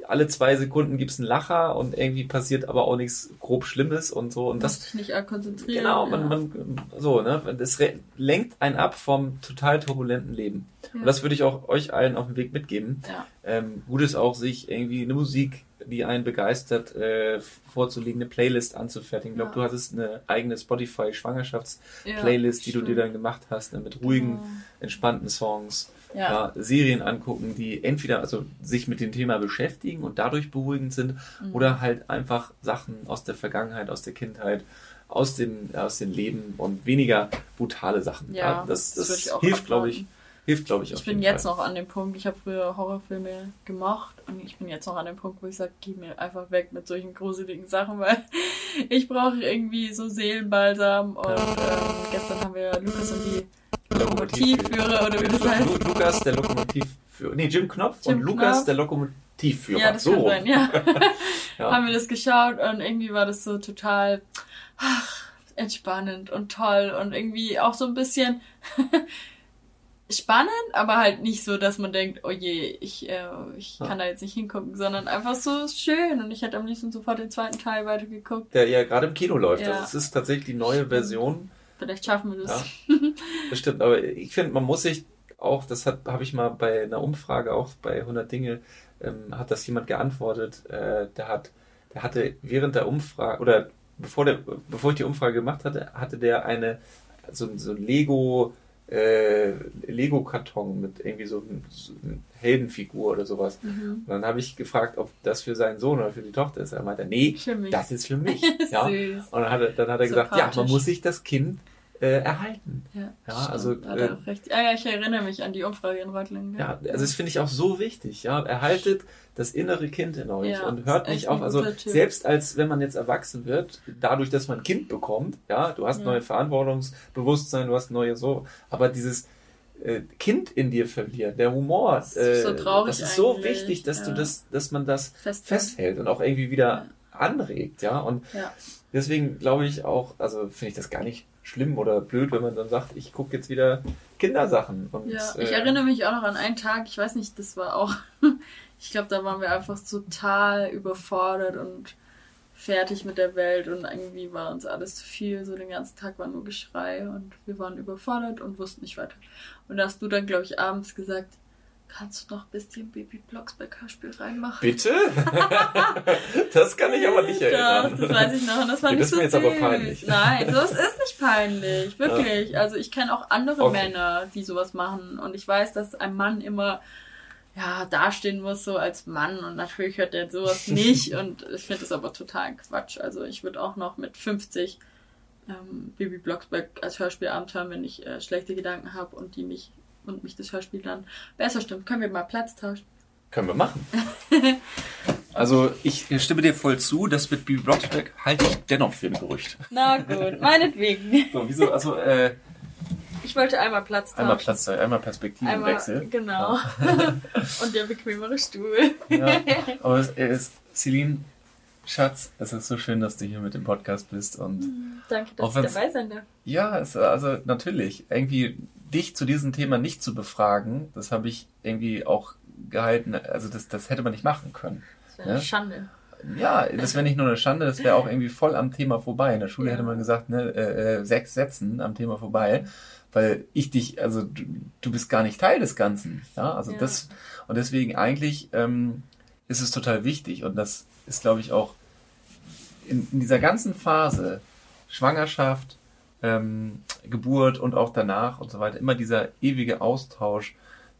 alle zwei Sekunden gibt es einen Lacher und irgendwie passiert aber auch nichts grob Schlimmes und so. Und das dich nicht konzentrieren. Genau, man, man, so, ne? Das lenkt einen ab vom total turbulenten Leben. Ja. Und das würde ich auch euch allen auf den Weg mitgeben. Ja. Ähm, gut ist auch, sich irgendwie eine Musik, die einen begeistert, äh, vorzulegen, eine Playlist anzufertigen. Ich glaube, ja. du hattest eine eigene Spotify-Schwangerschafts-Playlist, die du dir dann gemacht hast, ne? mit ruhigen, genau. entspannten Songs ja. ja. Serien angucken, die entweder also sich mit dem Thema beschäftigen und dadurch beruhigend sind mhm. oder halt einfach Sachen aus der Vergangenheit, aus der Kindheit, aus dem, aus dem Leben und weniger brutale Sachen. Ja, ja das, das, das hilft, glaube ich. Hilft, glaube ich, Ich bin jetzt Fall. noch an dem Punkt, ich habe früher Horrorfilme gemacht und ich bin jetzt noch an dem Punkt, wo ich sage, geh mir einfach weg mit solchen gruseligen Sachen, weil <laughs> ich brauche irgendwie so Seelenbalsam und ähm, gestern haben wir Lukas und die Lokomotivführer oder wie das heißt. Lukas, der Lokomotivführer. Nee, Jim Knopf Jim und Knopf. Lukas, der Lokomotivführer. Ja, das so. kann sein, ja. <laughs> ja. Haben wir das geschaut und irgendwie war das so total ach, entspannend und toll und irgendwie auch so ein bisschen <laughs> spannend, aber halt nicht so, dass man denkt, oh je, ich, äh, ich ja. kann da jetzt nicht hingucken, sondern einfach so schön und ich hätte am liebsten sofort den zweiten Teil weitergeguckt. Der ja gerade im Kino läuft. Ja. Also es ist tatsächlich die neue Version Vielleicht schaffen wir das. Ja, <laughs> das stimmt, aber ich finde, man muss sich auch, das habe ich mal bei einer Umfrage, auch bei 100 Dinge, ähm, hat das jemand geantwortet, äh, der hat, der hatte während der Umfrage, oder bevor, der, bevor ich die Umfrage gemacht hatte, hatte der eine, so, so ein Lego, äh, Lego-Karton mit irgendwie so, so einer Heldenfigur oder sowas. Mhm. Und dann habe ich gefragt, ob das für seinen Sohn oder für die Tochter ist. Er meinte, nee, das ist für mich. <laughs> ja? Und dann hat er, dann hat er gesagt, ja, man muss sich das Kind äh, erhalten. Ja, ja also äh, ah, ja, ich erinnere mich an die Umfrage in Reutlingen. Ja, also das finde ich auch so wichtig. Ja, erhaltet das innere Kind in euch ja, und hört nicht auf. Also selbst als wenn man jetzt erwachsen wird, dadurch, dass man ein Kind bekommt, ja, du hast ja. neue Verantwortungsbewusstsein, du hast neue so, aber dieses äh, Kind in dir verliert, der Humor, das ist, so, äh, das ist so wichtig, dass du das, dass man das festhält, festhält und auch irgendwie wieder anregt, ja. Und ja. deswegen glaube ich auch, also finde ich das gar nicht schlimm oder blöd, wenn man dann sagt, ich gucke jetzt wieder Kindersachen. Und, ja, ich äh, erinnere mich auch noch an einen Tag, ich weiß nicht, das war auch, <laughs> ich glaube, da waren wir einfach total überfordert und fertig mit der Welt und irgendwie war uns alles zu viel. So den ganzen Tag war nur Geschrei und wir waren überfordert und wussten nicht weiter. Und da hast du dann, glaube ich, abends gesagt, kannst du noch ein bisschen Baby Blocksberg Hörspiel reinmachen? Bitte? <laughs> das kann ich aber nicht erinnern. Doch, das weiß ich noch. Und das war ja, nicht das so ist mir jetzt aber peinlich. Nein, sowas ist nicht peinlich. Wirklich. Ja. Also ich kenne auch andere okay. Männer, die sowas machen. Und ich weiß, dass ein Mann immer ja, dastehen muss so als Mann und natürlich hört er sowas <laughs> nicht und ich finde das aber total Quatsch. Also ich würde auch noch mit 50 ähm, Bibi Blocksberg als Hörspielabend hören, wenn ich äh, schlechte Gedanken habe und die mich und mich das Hörspiel dann besser stimmt. Können wir mal Platz tauschen? Können wir machen. <laughs> also ich stimme dir voll zu, das mit Bibi Blocksberg halte ich dennoch für ein Gerücht. Na gut, meinetwegen. <laughs> so, wieso, also äh, ich wollte einmal Platz tauschen. Einmal Platz, einmal Perspektivenwechsel. Einmal, genau. Ja. <laughs> Und der bequemere Stuhl. Ja. Aber es ist, Celine, Schatz, es ist so schön, dass du hier mit dem Podcast bist. Und hm, Danke, dass ich dabei sein darf. Ja, es, also natürlich. Irgendwie dich zu diesem Thema nicht zu befragen, das habe ich irgendwie auch gehalten. Also das, das hätte man nicht machen können. Das wäre eine ne? Schande. Ja, das wäre nicht nur eine Schande, das wäre auch irgendwie voll am Thema vorbei. In der Schule ja. hätte man gesagt, ne, äh, äh sechs Sätzen am Thema vorbei weil ich dich, also du, du bist gar nicht Teil des Ganzen. Ja, also ja. das und deswegen eigentlich ähm, ist es total wichtig und das ist, glaube ich, auch in, in, dieser ganzen Phase Schwangerschaft, ähm, Geburt und auch danach und so weiter immer dieser ewige Austausch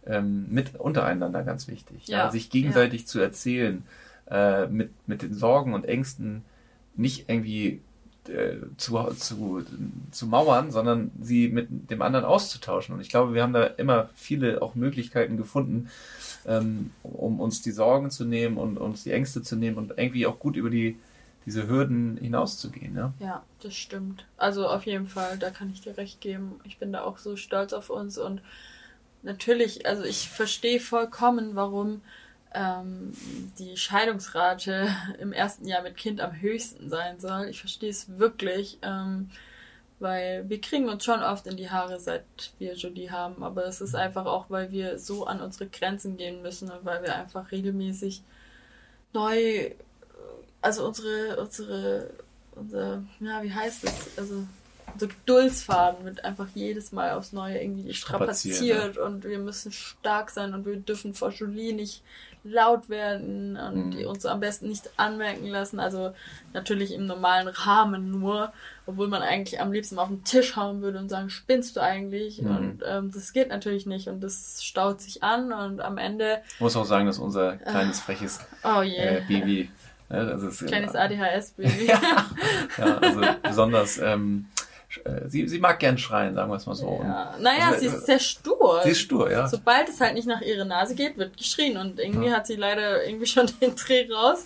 ähm, mit untereinander ganz wichtig. Ja. ja sich gegenseitig ja. zu erzählen, äh, mit mit den Sorgen und Ängsten nicht irgendwie äh, zu, zu, zu mauern, sondern sie mit dem anderen auszutauschen. Und ich glaube, wir haben da immer viele auch Möglichkeiten gefunden, ähm, um uns die Sorgen zu nehmen und uns die Ängste zu nehmen und irgendwie auch gut über die diese Hürden hinauszugehen. Ja? ja, das stimmt. Also auf jeden Fall, da kann ich dir recht geben. Ich bin da auch so stolz auf uns und natürlich, also ich verstehe vollkommen, warum ähm, die Scheidungsrate <laughs> im ersten Jahr mit Kind am höchsten sein soll. Ich verstehe es wirklich, ähm, weil wir kriegen uns schon oft in die Haare, seit wir Jolie haben, aber es ist einfach auch, weil wir so an unsere Grenzen gehen müssen und weil wir einfach regelmäßig neu, also unsere, unsere, unser, ja, wie heißt es, also so Geduldsfaden wird einfach jedes Mal aufs Neue irgendwie strapaziert ne? und wir müssen stark sein und wir dürfen vor Julie nicht laut werden und die mhm. uns am besten nicht anmerken lassen. Also natürlich im normalen Rahmen nur, obwohl man eigentlich am liebsten auf den Tisch hauen würde und sagen, spinnst du eigentlich? Mhm. Und ähm, das geht natürlich nicht und das staut sich an und am Ende. Ich muss auch sagen, dass unser kleines freches oh yeah. äh, Baby also Kleines ADHS-Baby. <laughs> ja, <laughs> ja, also besonders ähm, äh, sie, sie mag gern schreien, sagen wir es mal so. Ja. Naja, also, sie ist sehr stur. Sie ist stur, ja. Sobald es halt nicht nach ihrer Nase geht, wird geschrien. Und irgendwie ja. hat sie leider irgendwie schon <laughs> den Dreh raus,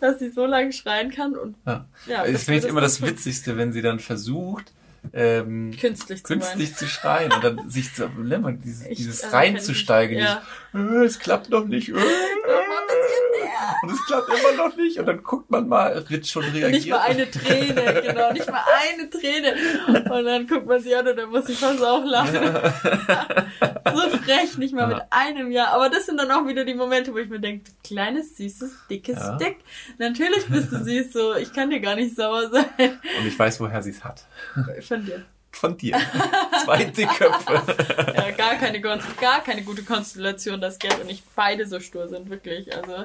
dass sie so lange schreien kann. Und ja, ja das finde ich immer das Witzigste, wenn sie dann versucht, ähm, künstlich, künstlich zu, schreien und dann sich zu, ne, dieses, dieses äh, reinzusteigen. Ja. Äh, es klappt noch nicht. Äh, und es klappt immer noch nicht. Und dann guckt man mal, Ritz schon reagiert. Nicht mal eine Träne, <laughs> genau, nicht mal eine Träne. Und dann guckt man sie an und dann muss sie fast auch lachen. <laughs> so frech, nicht mal mit einem Jahr. Aber das sind dann auch wieder die Momente, wo ich mir denke, kleines, süßes, dickes ja. Dick. Natürlich bist du <laughs> süß so, ich kann dir gar nicht sauer sein. Und ich weiß, woher sie es hat. Von dir von dir. Zwei Dickköpfe. ja, gar keine, gar keine gute Konstellation, dass Gerd und ich beide so stur sind, wirklich. Also,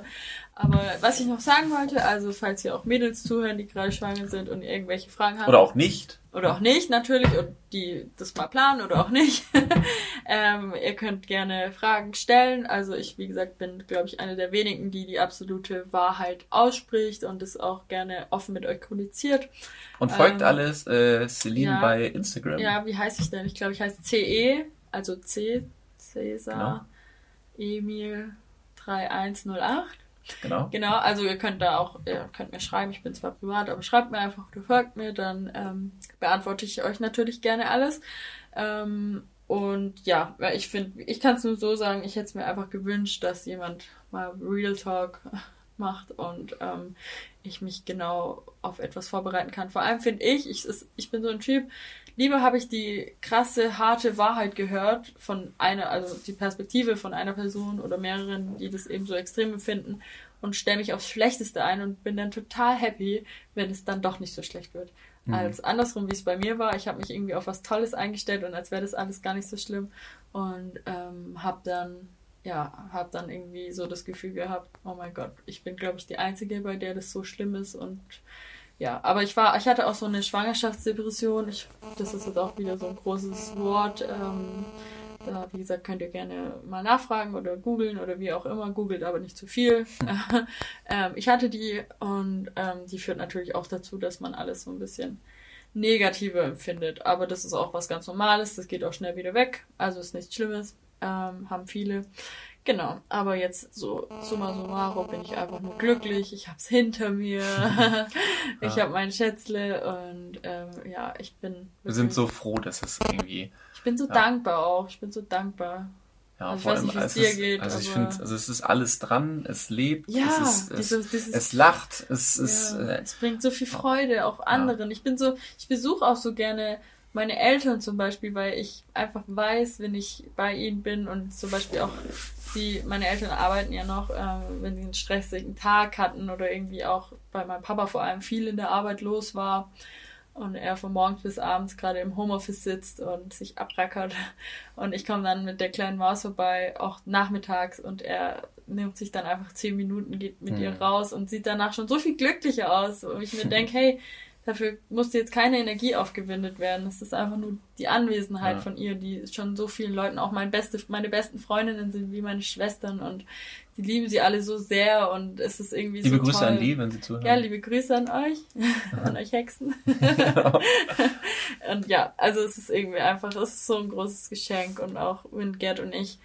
aber was ich noch sagen wollte, also falls hier auch Mädels zuhören, die gerade schwanger sind und irgendwelche Fragen haben. Oder auch nicht. Oder auch nicht, natürlich, und die das mal planen oder auch nicht. <laughs> ähm, ihr könnt gerne Fragen stellen. Also ich, wie gesagt, bin, glaube ich, eine der wenigen, die die absolute Wahrheit ausspricht und es auch gerne offen mit euch kommuniziert. Und folgt ähm, alles äh, Celine ja, bei Instagram. Ja, wie heiße ich denn? Ich glaube, ich heiße CE, also C, Cäsar, genau. Emil 3108. Genau. Genau, also ihr könnt da auch, ihr könnt mir schreiben, ich bin zwar privat, aber schreibt mir einfach, du folgt mir, dann ähm, beantworte ich euch natürlich gerne alles. Ähm, und ja, ich finde, ich kann es nur so sagen, ich hätte es mir einfach gewünscht, dass jemand mal Real Talk macht und ähm, ich mich genau auf etwas vorbereiten kann. Vor allem finde ich, ich, ich bin so ein Typ, lieber habe ich die krasse, harte Wahrheit gehört von einer, also die Perspektive von einer Person oder mehreren, die das eben so extrem empfinden und stelle mich aufs Schlechteste ein und bin dann total happy, wenn es dann doch nicht so schlecht wird. Mhm. Als andersrum, wie es bei mir war. Ich habe mich irgendwie auf was Tolles eingestellt und als wäre das alles gar nicht so schlimm und ähm, habe dann ja, habe dann irgendwie so das Gefühl gehabt, oh mein Gott, ich bin, glaube ich, die Einzige, bei der das so schlimm ist und ja, aber ich war, ich hatte auch so eine Schwangerschaftsdepression. Ich, das ist jetzt auch wieder so ein großes Wort. Ähm, da, wie gesagt, könnt ihr gerne mal nachfragen oder googeln oder wie auch immer. Googelt aber nicht zu viel. <laughs> ähm, ich hatte die und ähm, die führt natürlich auch dazu, dass man alles so ein bisschen negativer empfindet. Aber das ist auch was ganz Normales. Das geht auch schnell wieder weg. Also ist nichts Schlimmes. Ähm, haben viele. Genau, aber jetzt so summa summarum bin ich einfach nur glücklich. Ich hab's hinter mir. <laughs> ich ja. habe mein Schätzle und ähm, ja, ich bin. Wir sind so froh, dass es irgendwie. Ich bin so ja. dankbar auch. Ich bin so dankbar. Ja, also vor allem, nicht, es ist, geht, also ich finde, also es ist alles dran, es lebt, ja, es, ist, es, dieses, dieses, es lacht, es ja, ist, äh, es bringt so viel Freude auch anderen. Ich bin so, ich besuche auch so gerne meine Eltern zum Beispiel, weil ich einfach weiß, wenn ich bei ihnen bin und zum Beispiel auch die, meine Eltern arbeiten ja noch, äh, wenn sie einen stressigen Tag hatten oder irgendwie auch bei meinem Papa vor allem viel in der Arbeit los war und er von morgens bis abends gerade im Homeoffice sitzt und sich abrackert <laughs> und ich komme dann mit der kleinen Maus vorbei, auch nachmittags und er nimmt sich dann einfach zehn Minuten, geht mit mhm. ihr raus und sieht danach schon so viel glücklicher aus, wo ich mir denke, <laughs> hey, Dafür musste jetzt keine Energie aufgewendet werden. Es ist einfach nur die Anwesenheit ja. von ihr, die schon so vielen Leuten, auch meine, beste, meine besten Freundinnen sind wie meine Schwestern und die lieben sie alle so sehr und es ist irgendwie liebe so Grüße toll. an die, wenn sie zuhören. Ja, liebe Grüße an euch, an euch Hexen. <laughs> und ja, also es ist irgendwie einfach, es ist so ein großes Geschenk und auch wenn Gerd und ich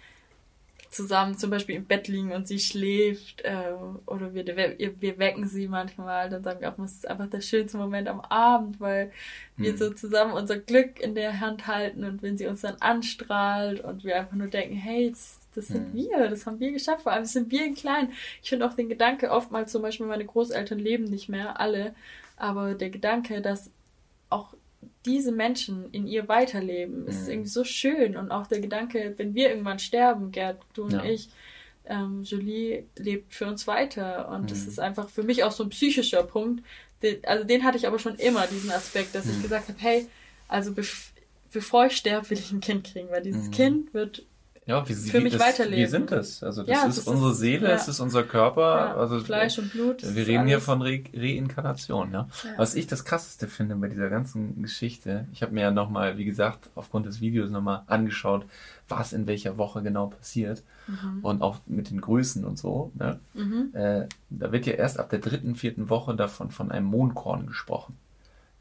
zusammen zum Beispiel im Bett liegen und sie schläft äh, oder wir, wir, wir wecken sie manchmal, dann sagen wir auch, es ist einfach der schönste Moment am Abend, weil wir hm. so zusammen unser Glück in der Hand halten und wenn sie uns dann anstrahlt und wir einfach nur denken, hey, das, das sind hm. wir, das haben wir geschafft, vor allem sind wir in klein. Ich finde auch den Gedanke, oftmals zum Beispiel meine Großeltern leben nicht mehr, alle, aber der Gedanke, dass auch diese Menschen in ihr weiterleben, ist mhm. irgendwie so schön. Und auch der Gedanke, wenn wir irgendwann sterben, Gerd, du und ja. ich, ähm, Julie lebt für uns weiter. Und mhm. das ist einfach für mich auch so ein psychischer Punkt. Den, also den hatte ich aber schon immer, diesen Aspekt, dass mhm. ich gesagt habe, hey, also bevor ich sterbe, will ich ein Kind kriegen, weil dieses mhm. Kind wird ja, wie, für mich das, weiterleben. Wir sind das. Also das ja, ist das unsere ist, Seele, ja. es ist unser Körper. Ja, also Fleisch und Blut. Wir reden hier von Re Reinkarnation. Ja? Was ich das Krasseste finde bei dieser ganzen Geschichte, ich habe mir ja nochmal, wie gesagt, aufgrund des Videos nochmal angeschaut, was in welcher Woche genau passiert. Mhm. Und auch mit den Größen und so. Ne? Mhm. Äh, da wird ja erst ab der dritten, vierten Woche davon von einem Mondkorn gesprochen.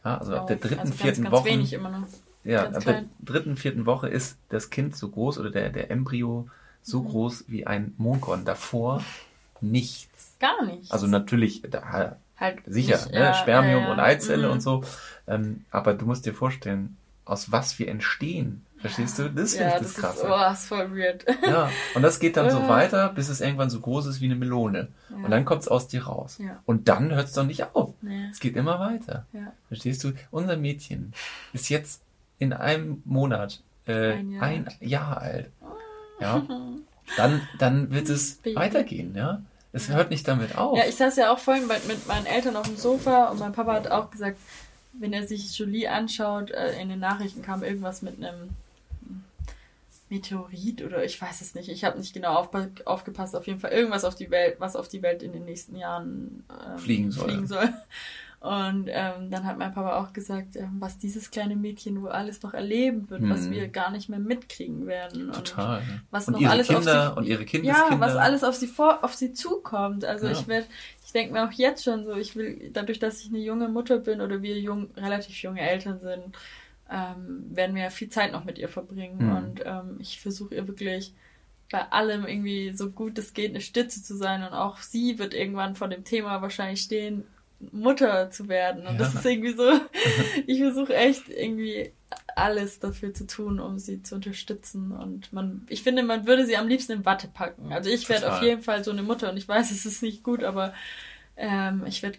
Ja, also oh, ab der dritten, also vierten ganz, ganz Woche. Ja, ab der dritten, vierten Woche ist das Kind so groß oder der, der Embryo so mhm. groß wie ein Mondkorn. Davor nichts. Gar nichts. Also natürlich, da, halt sicher, nicht, ne? ja, Spermium ja, und Eizelle mhm. und so. Ähm, aber du musst dir vorstellen, aus was wir entstehen. Verstehst du? Das finde ja, ich das, das krasse. Ist, oh, das ist voll weird. Ja, und das geht dann so <laughs> weiter, bis es irgendwann so groß ist wie eine Melone. Ja. Und dann kommt es aus dir raus. Ja. Und dann hört es doch nicht auf. Ja. Es geht immer weiter. Ja. Verstehst du? Unser Mädchen ist jetzt in einem Monat äh, ein, Jahr. ein Jahr alt, ja, dann, dann wird es <laughs> Baby. weitergehen, ja. Es hört nicht damit auf. Ja, ich saß ja auch vorhin mit meinen Eltern auf dem Sofa und mein Papa hat auch gesagt, wenn er sich Julie anschaut, äh, in den Nachrichten kam irgendwas mit einem Meteorit oder ich weiß es nicht. Ich habe nicht genau auf, aufgepasst. Auf jeden Fall irgendwas auf die Welt, was auf die Welt in den nächsten Jahren ähm, fliegen soll. Fliegen soll. Und ähm, dann hat mein Papa auch gesagt, ähm, was dieses kleine Mädchen wohl alles noch erleben wird, hm. was wir gar nicht mehr mitkriegen werden. Total. Und was und noch ihre alles Kinder auf sie, und ihre Kindeskinder. Ja, was alles auf sie vor, auf sie zukommt. Also ja. ich werde, ich denke mir auch jetzt schon so, ich will, dadurch, dass ich eine junge Mutter bin oder wir jung, relativ junge Eltern sind, ähm, werden wir ja viel Zeit noch mit ihr verbringen. Hm. Und ähm, ich versuche ihr wirklich bei allem irgendwie so gut es geht eine Stütze zu sein und auch sie wird irgendwann vor dem Thema wahrscheinlich stehen, Mutter zu werden. Und ja. das ist irgendwie so, <laughs> ich versuche echt irgendwie alles dafür zu tun, um sie zu unterstützen. Und man, ich finde, man würde sie am liebsten in Watte packen. Also ich werde auf jeden Fall so eine Mutter und ich weiß, es ist nicht gut, aber ähm, ich werde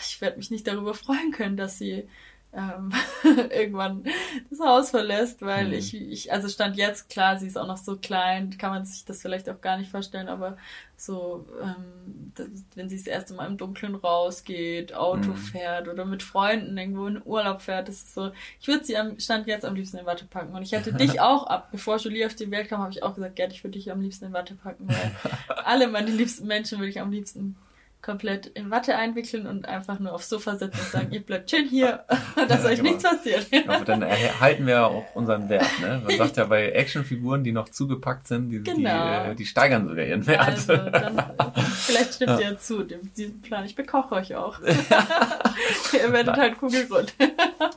ich werd mich nicht darüber freuen können, dass sie ähm, <laughs> irgendwann das Haus verlässt, weil mhm. ich, ich, also stand jetzt, klar, sie ist auch noch so klein, kann man sich das vielleicht auch gar nicht vorstellen, aber so, ähm, das, wenn sie das erste Mal im Dunkeln rausgeht, Auto mhm. fährt oder mit Freunden irgendwo in Urlaub fährt, das ist so, ich würde sie am Stand jetzt am liebsten in Watte packen. Und ich hätte dich <laughs> auch ab, bevor Julie auf die Welt kam, habe ich auch gesagt, Gerd, ich würde dich am liebsten in Watte packen, weil <laughs> alle meine liebsten Menschen würde ich am liebsten komplett in Watte einwickeln und einfach nur aufs Sofa setzen und sagen, ihr bleibt schön hier, <laughs> <laughs> dass ja, euch genau. nichts passiert. Aber dann erhalten wir auch unseren Wert. Ne? Man sagt ja bei Actionfiguren, die noch zugepackt sind, die, genau. die, äh, die steigern sogar ihren Wert. Also, dann, <laughs> vielleicht stimmt ja. ihr zu, diesen Plan. Ich bekoche euch auch. ihr werdet halt kugelrund.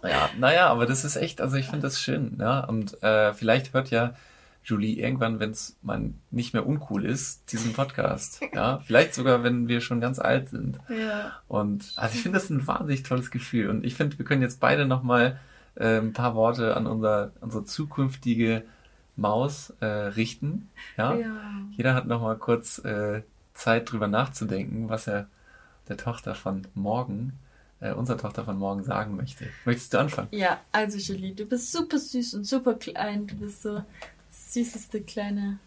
ja, naja, aber das ist echt, also ich finde das schön. Ja? Und äh, vielleicht hört ja Julie irgendwann, wenn es mal nicht mehr uncool ist, diesen Podcast. Ja, vielleicht sogar, wenn wir schon ganz alt sind. Ja. Und also ich finde das ein wahnsinnig tolles Gefühl. Und ich finde, wir können jetzt beide nochmal äh, ein paar Worte an unser, unsere zukünftige Maus äh, richten. Ja? ja. Jeder hat nochmal kurz äh, Zeit drüber nachzudenken, was er der Tochter von morgen äh, unserer Tochter von morgen sagen möchte. Möchtest du anfangen? Ja, also Julie, du bist super süß und super klein. Du bist so süßeste kleine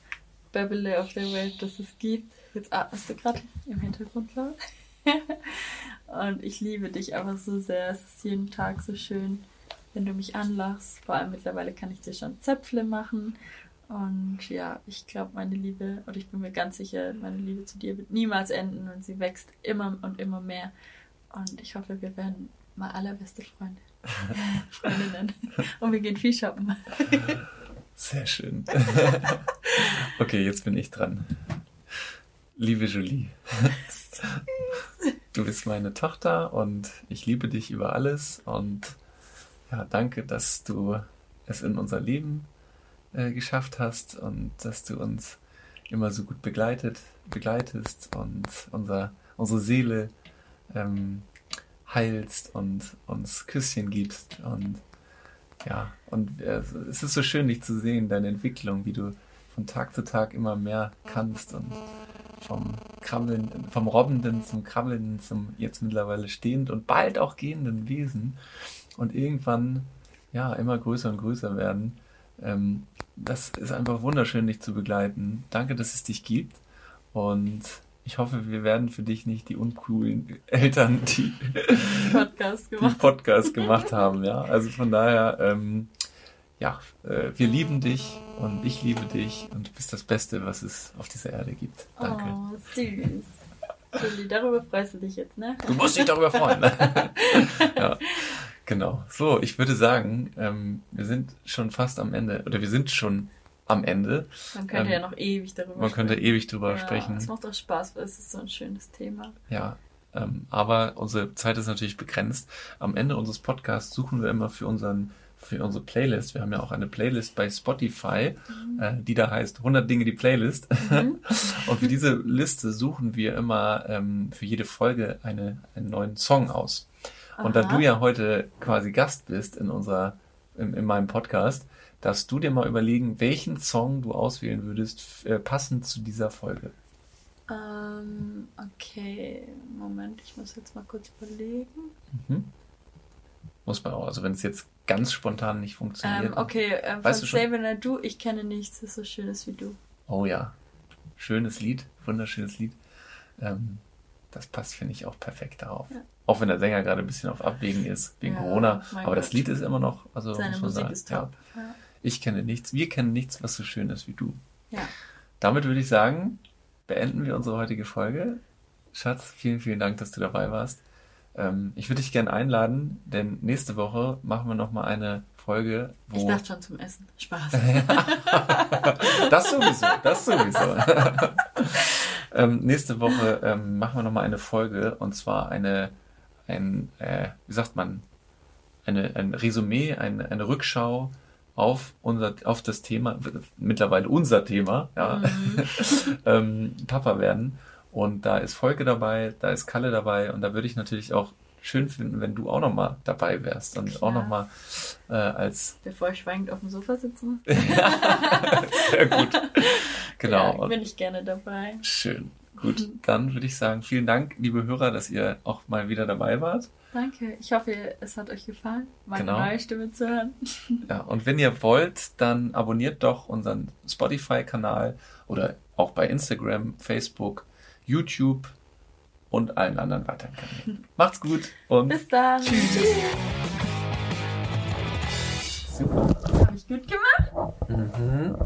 Bäbbele auf der Welt, das es gibt. Jetzt atmest du gerade im Hintergrund laut. <laughs> und ich liebe dich einfach so sehr. Es ist jeden Tag so schön, wenn du mich anlachst. Vor allem mittlerweile kann ich dir schon Zöpfle machen. Und ja, ich glaube, meine Liebe, oder ich bin mir ganz sicher, meine Liebe zu dir wird niemals enden und sie wächst immer und immer mehr. Und ich hoffe, wir werden mal allerbeste Freunde. <laughs> Freundinnen. Und wir gehen viel shoppen. <laughs> Sehr schön. <laughs> okay, jetzt bin ich dran. Liebe Julie, du bist meine Tochter und ich liebe dich über alles und ja, danke, dass du es in unser Leben äh, geschafft hast und dass du uns immer so gut begleitet, begleitest und unser, unsere Seele ähm, heilst und uns Küsschen gibst und ja, und äh, es ist so schön, dich zu sehen, deine Entwicklung, wie du von Tag zu Tag immer mehr kannst und vom Krabbeln, vom Robbenden zum Krabbelnden zum jetzt mittlerweile stehend und bald auch gehenden Wesen und irgendwann ja immer größer und größer werden. Ähm, das ist einfach wunderschön, dich zu begleiten. Danke, dass es dich gibt und ich hoffe, wir werden für dich nicht die uncoolen Eltern, die Podcast gemacht, die Podcast gemacht haben. Ja, also von daher, ähm, ja, äh, wir lieben dich und ich liebe dich und du bist das Beste, was es auf dieser Erde gibt. Danke. Oh, süß. Julie, darüber freust du dich jetzt, ne? Du musst dich darüber freuen. Ne? ja, genau. So, ich würde sagen, ähm, wir sind schon fast am Ende oder wir sind schon am Ende. Man könnte ähm, ja noch ewig darüber man sprechen. Man könnte ewig darüber ja, sprechen. Es macht auch Spaß, weil es ist so ein schönes Thema. Ja, ähm, aber unsere Zeit ist natürlich begrenzt. Am Ende unseres Podcasts suchen wir immer für unseren für unsere Playlist. Wir haben ja auch eine Playlist bei Spotify, mhm. äh, die da heißt 100 Dinge die Playlist. Mhm. <laughs> Und für diese Liste suchen wir immer ähm, für jede Folge eine, einen neuen Song aus. Aha. Und da du ja heute quasi Gast bist in unserer in, in meinem Podcast, darfst du dir mal überlegen, welchen Song du auswählen würdest, äh, passend zu dieser Folge. Ähm, okay, Moment, ich muss jetzt mal kurz überlegen. Mhm. Muss man auch, also wenn es jetzt ganz spontan nicht funktioniert. Ähm, okay, ähm, weißt von Save and Do, ich kenne nichts, das so schönes wie du. Oh ja, schönes Lied, wunderschönes Lied. Ähm, das passt, finde ich, auch perfekt darauf. Ja. Auch wenn der Sänger gerade ein bisschen auf Abwägen ist, wegen ja, Corona. Aber Gott. das Lied ist immer noch, also Seine muss man Musik sagen, ist top. Ja. Ich kenne nichts, wir kennen nichts, was so schön ist wie du. Ja. Damit würde ich sagen, beenden wir unsere heutige Folge. Schatz, vielen, vielen Dank, dass du dabei warst. Ähm, ich würde dich gerne einladen, denn nächste Woche machen wir nochmal eine Folge, wo... Ich dachte schon zum Essen. Spaß. <laughs> das sowieso, das sowieso. <laughs> ähm, nächste Woche ähm, machen wir nochmal eine Folge und zwar eine, ein, äh, wie sagt man, eine, ein Resümee, eine, eine Rückschau auf unser, auf das Thema, mittlerweile unser Thema, ja, mhm. <laughs> ähm, Papa werden. Und da ist Volke dabei, da ist Kalle dabei und da würde ich natürlich auch schön finden, wenn du auch nochmal dabei wärst und Klar. auch nochmal äh, als. Bevor ich schweigend auf dem Sofa sitzen muss. <laughs> Sehr gut. Genau. Ja, bin ich gerne dabei. Schön. Gut, <laughs> dann würde ich sagen, vielen Dank, liebe Hörer, dass ihr auch mal wieder dabei wart. Danke. Ich hoffe, es hat euch gefallen, meine genau. neue Stimme zu hören. Ja, und wenn ihr wollt, dann abonniert doch unseren Spotify-Kanal oder auch bei Instagram, Facebook, YouTube und allen anderen weiteren Kanälen. Macht's gut und bis dann. Tschüss. Tschüss. Super. Habe ich gut gemacht? Mhm.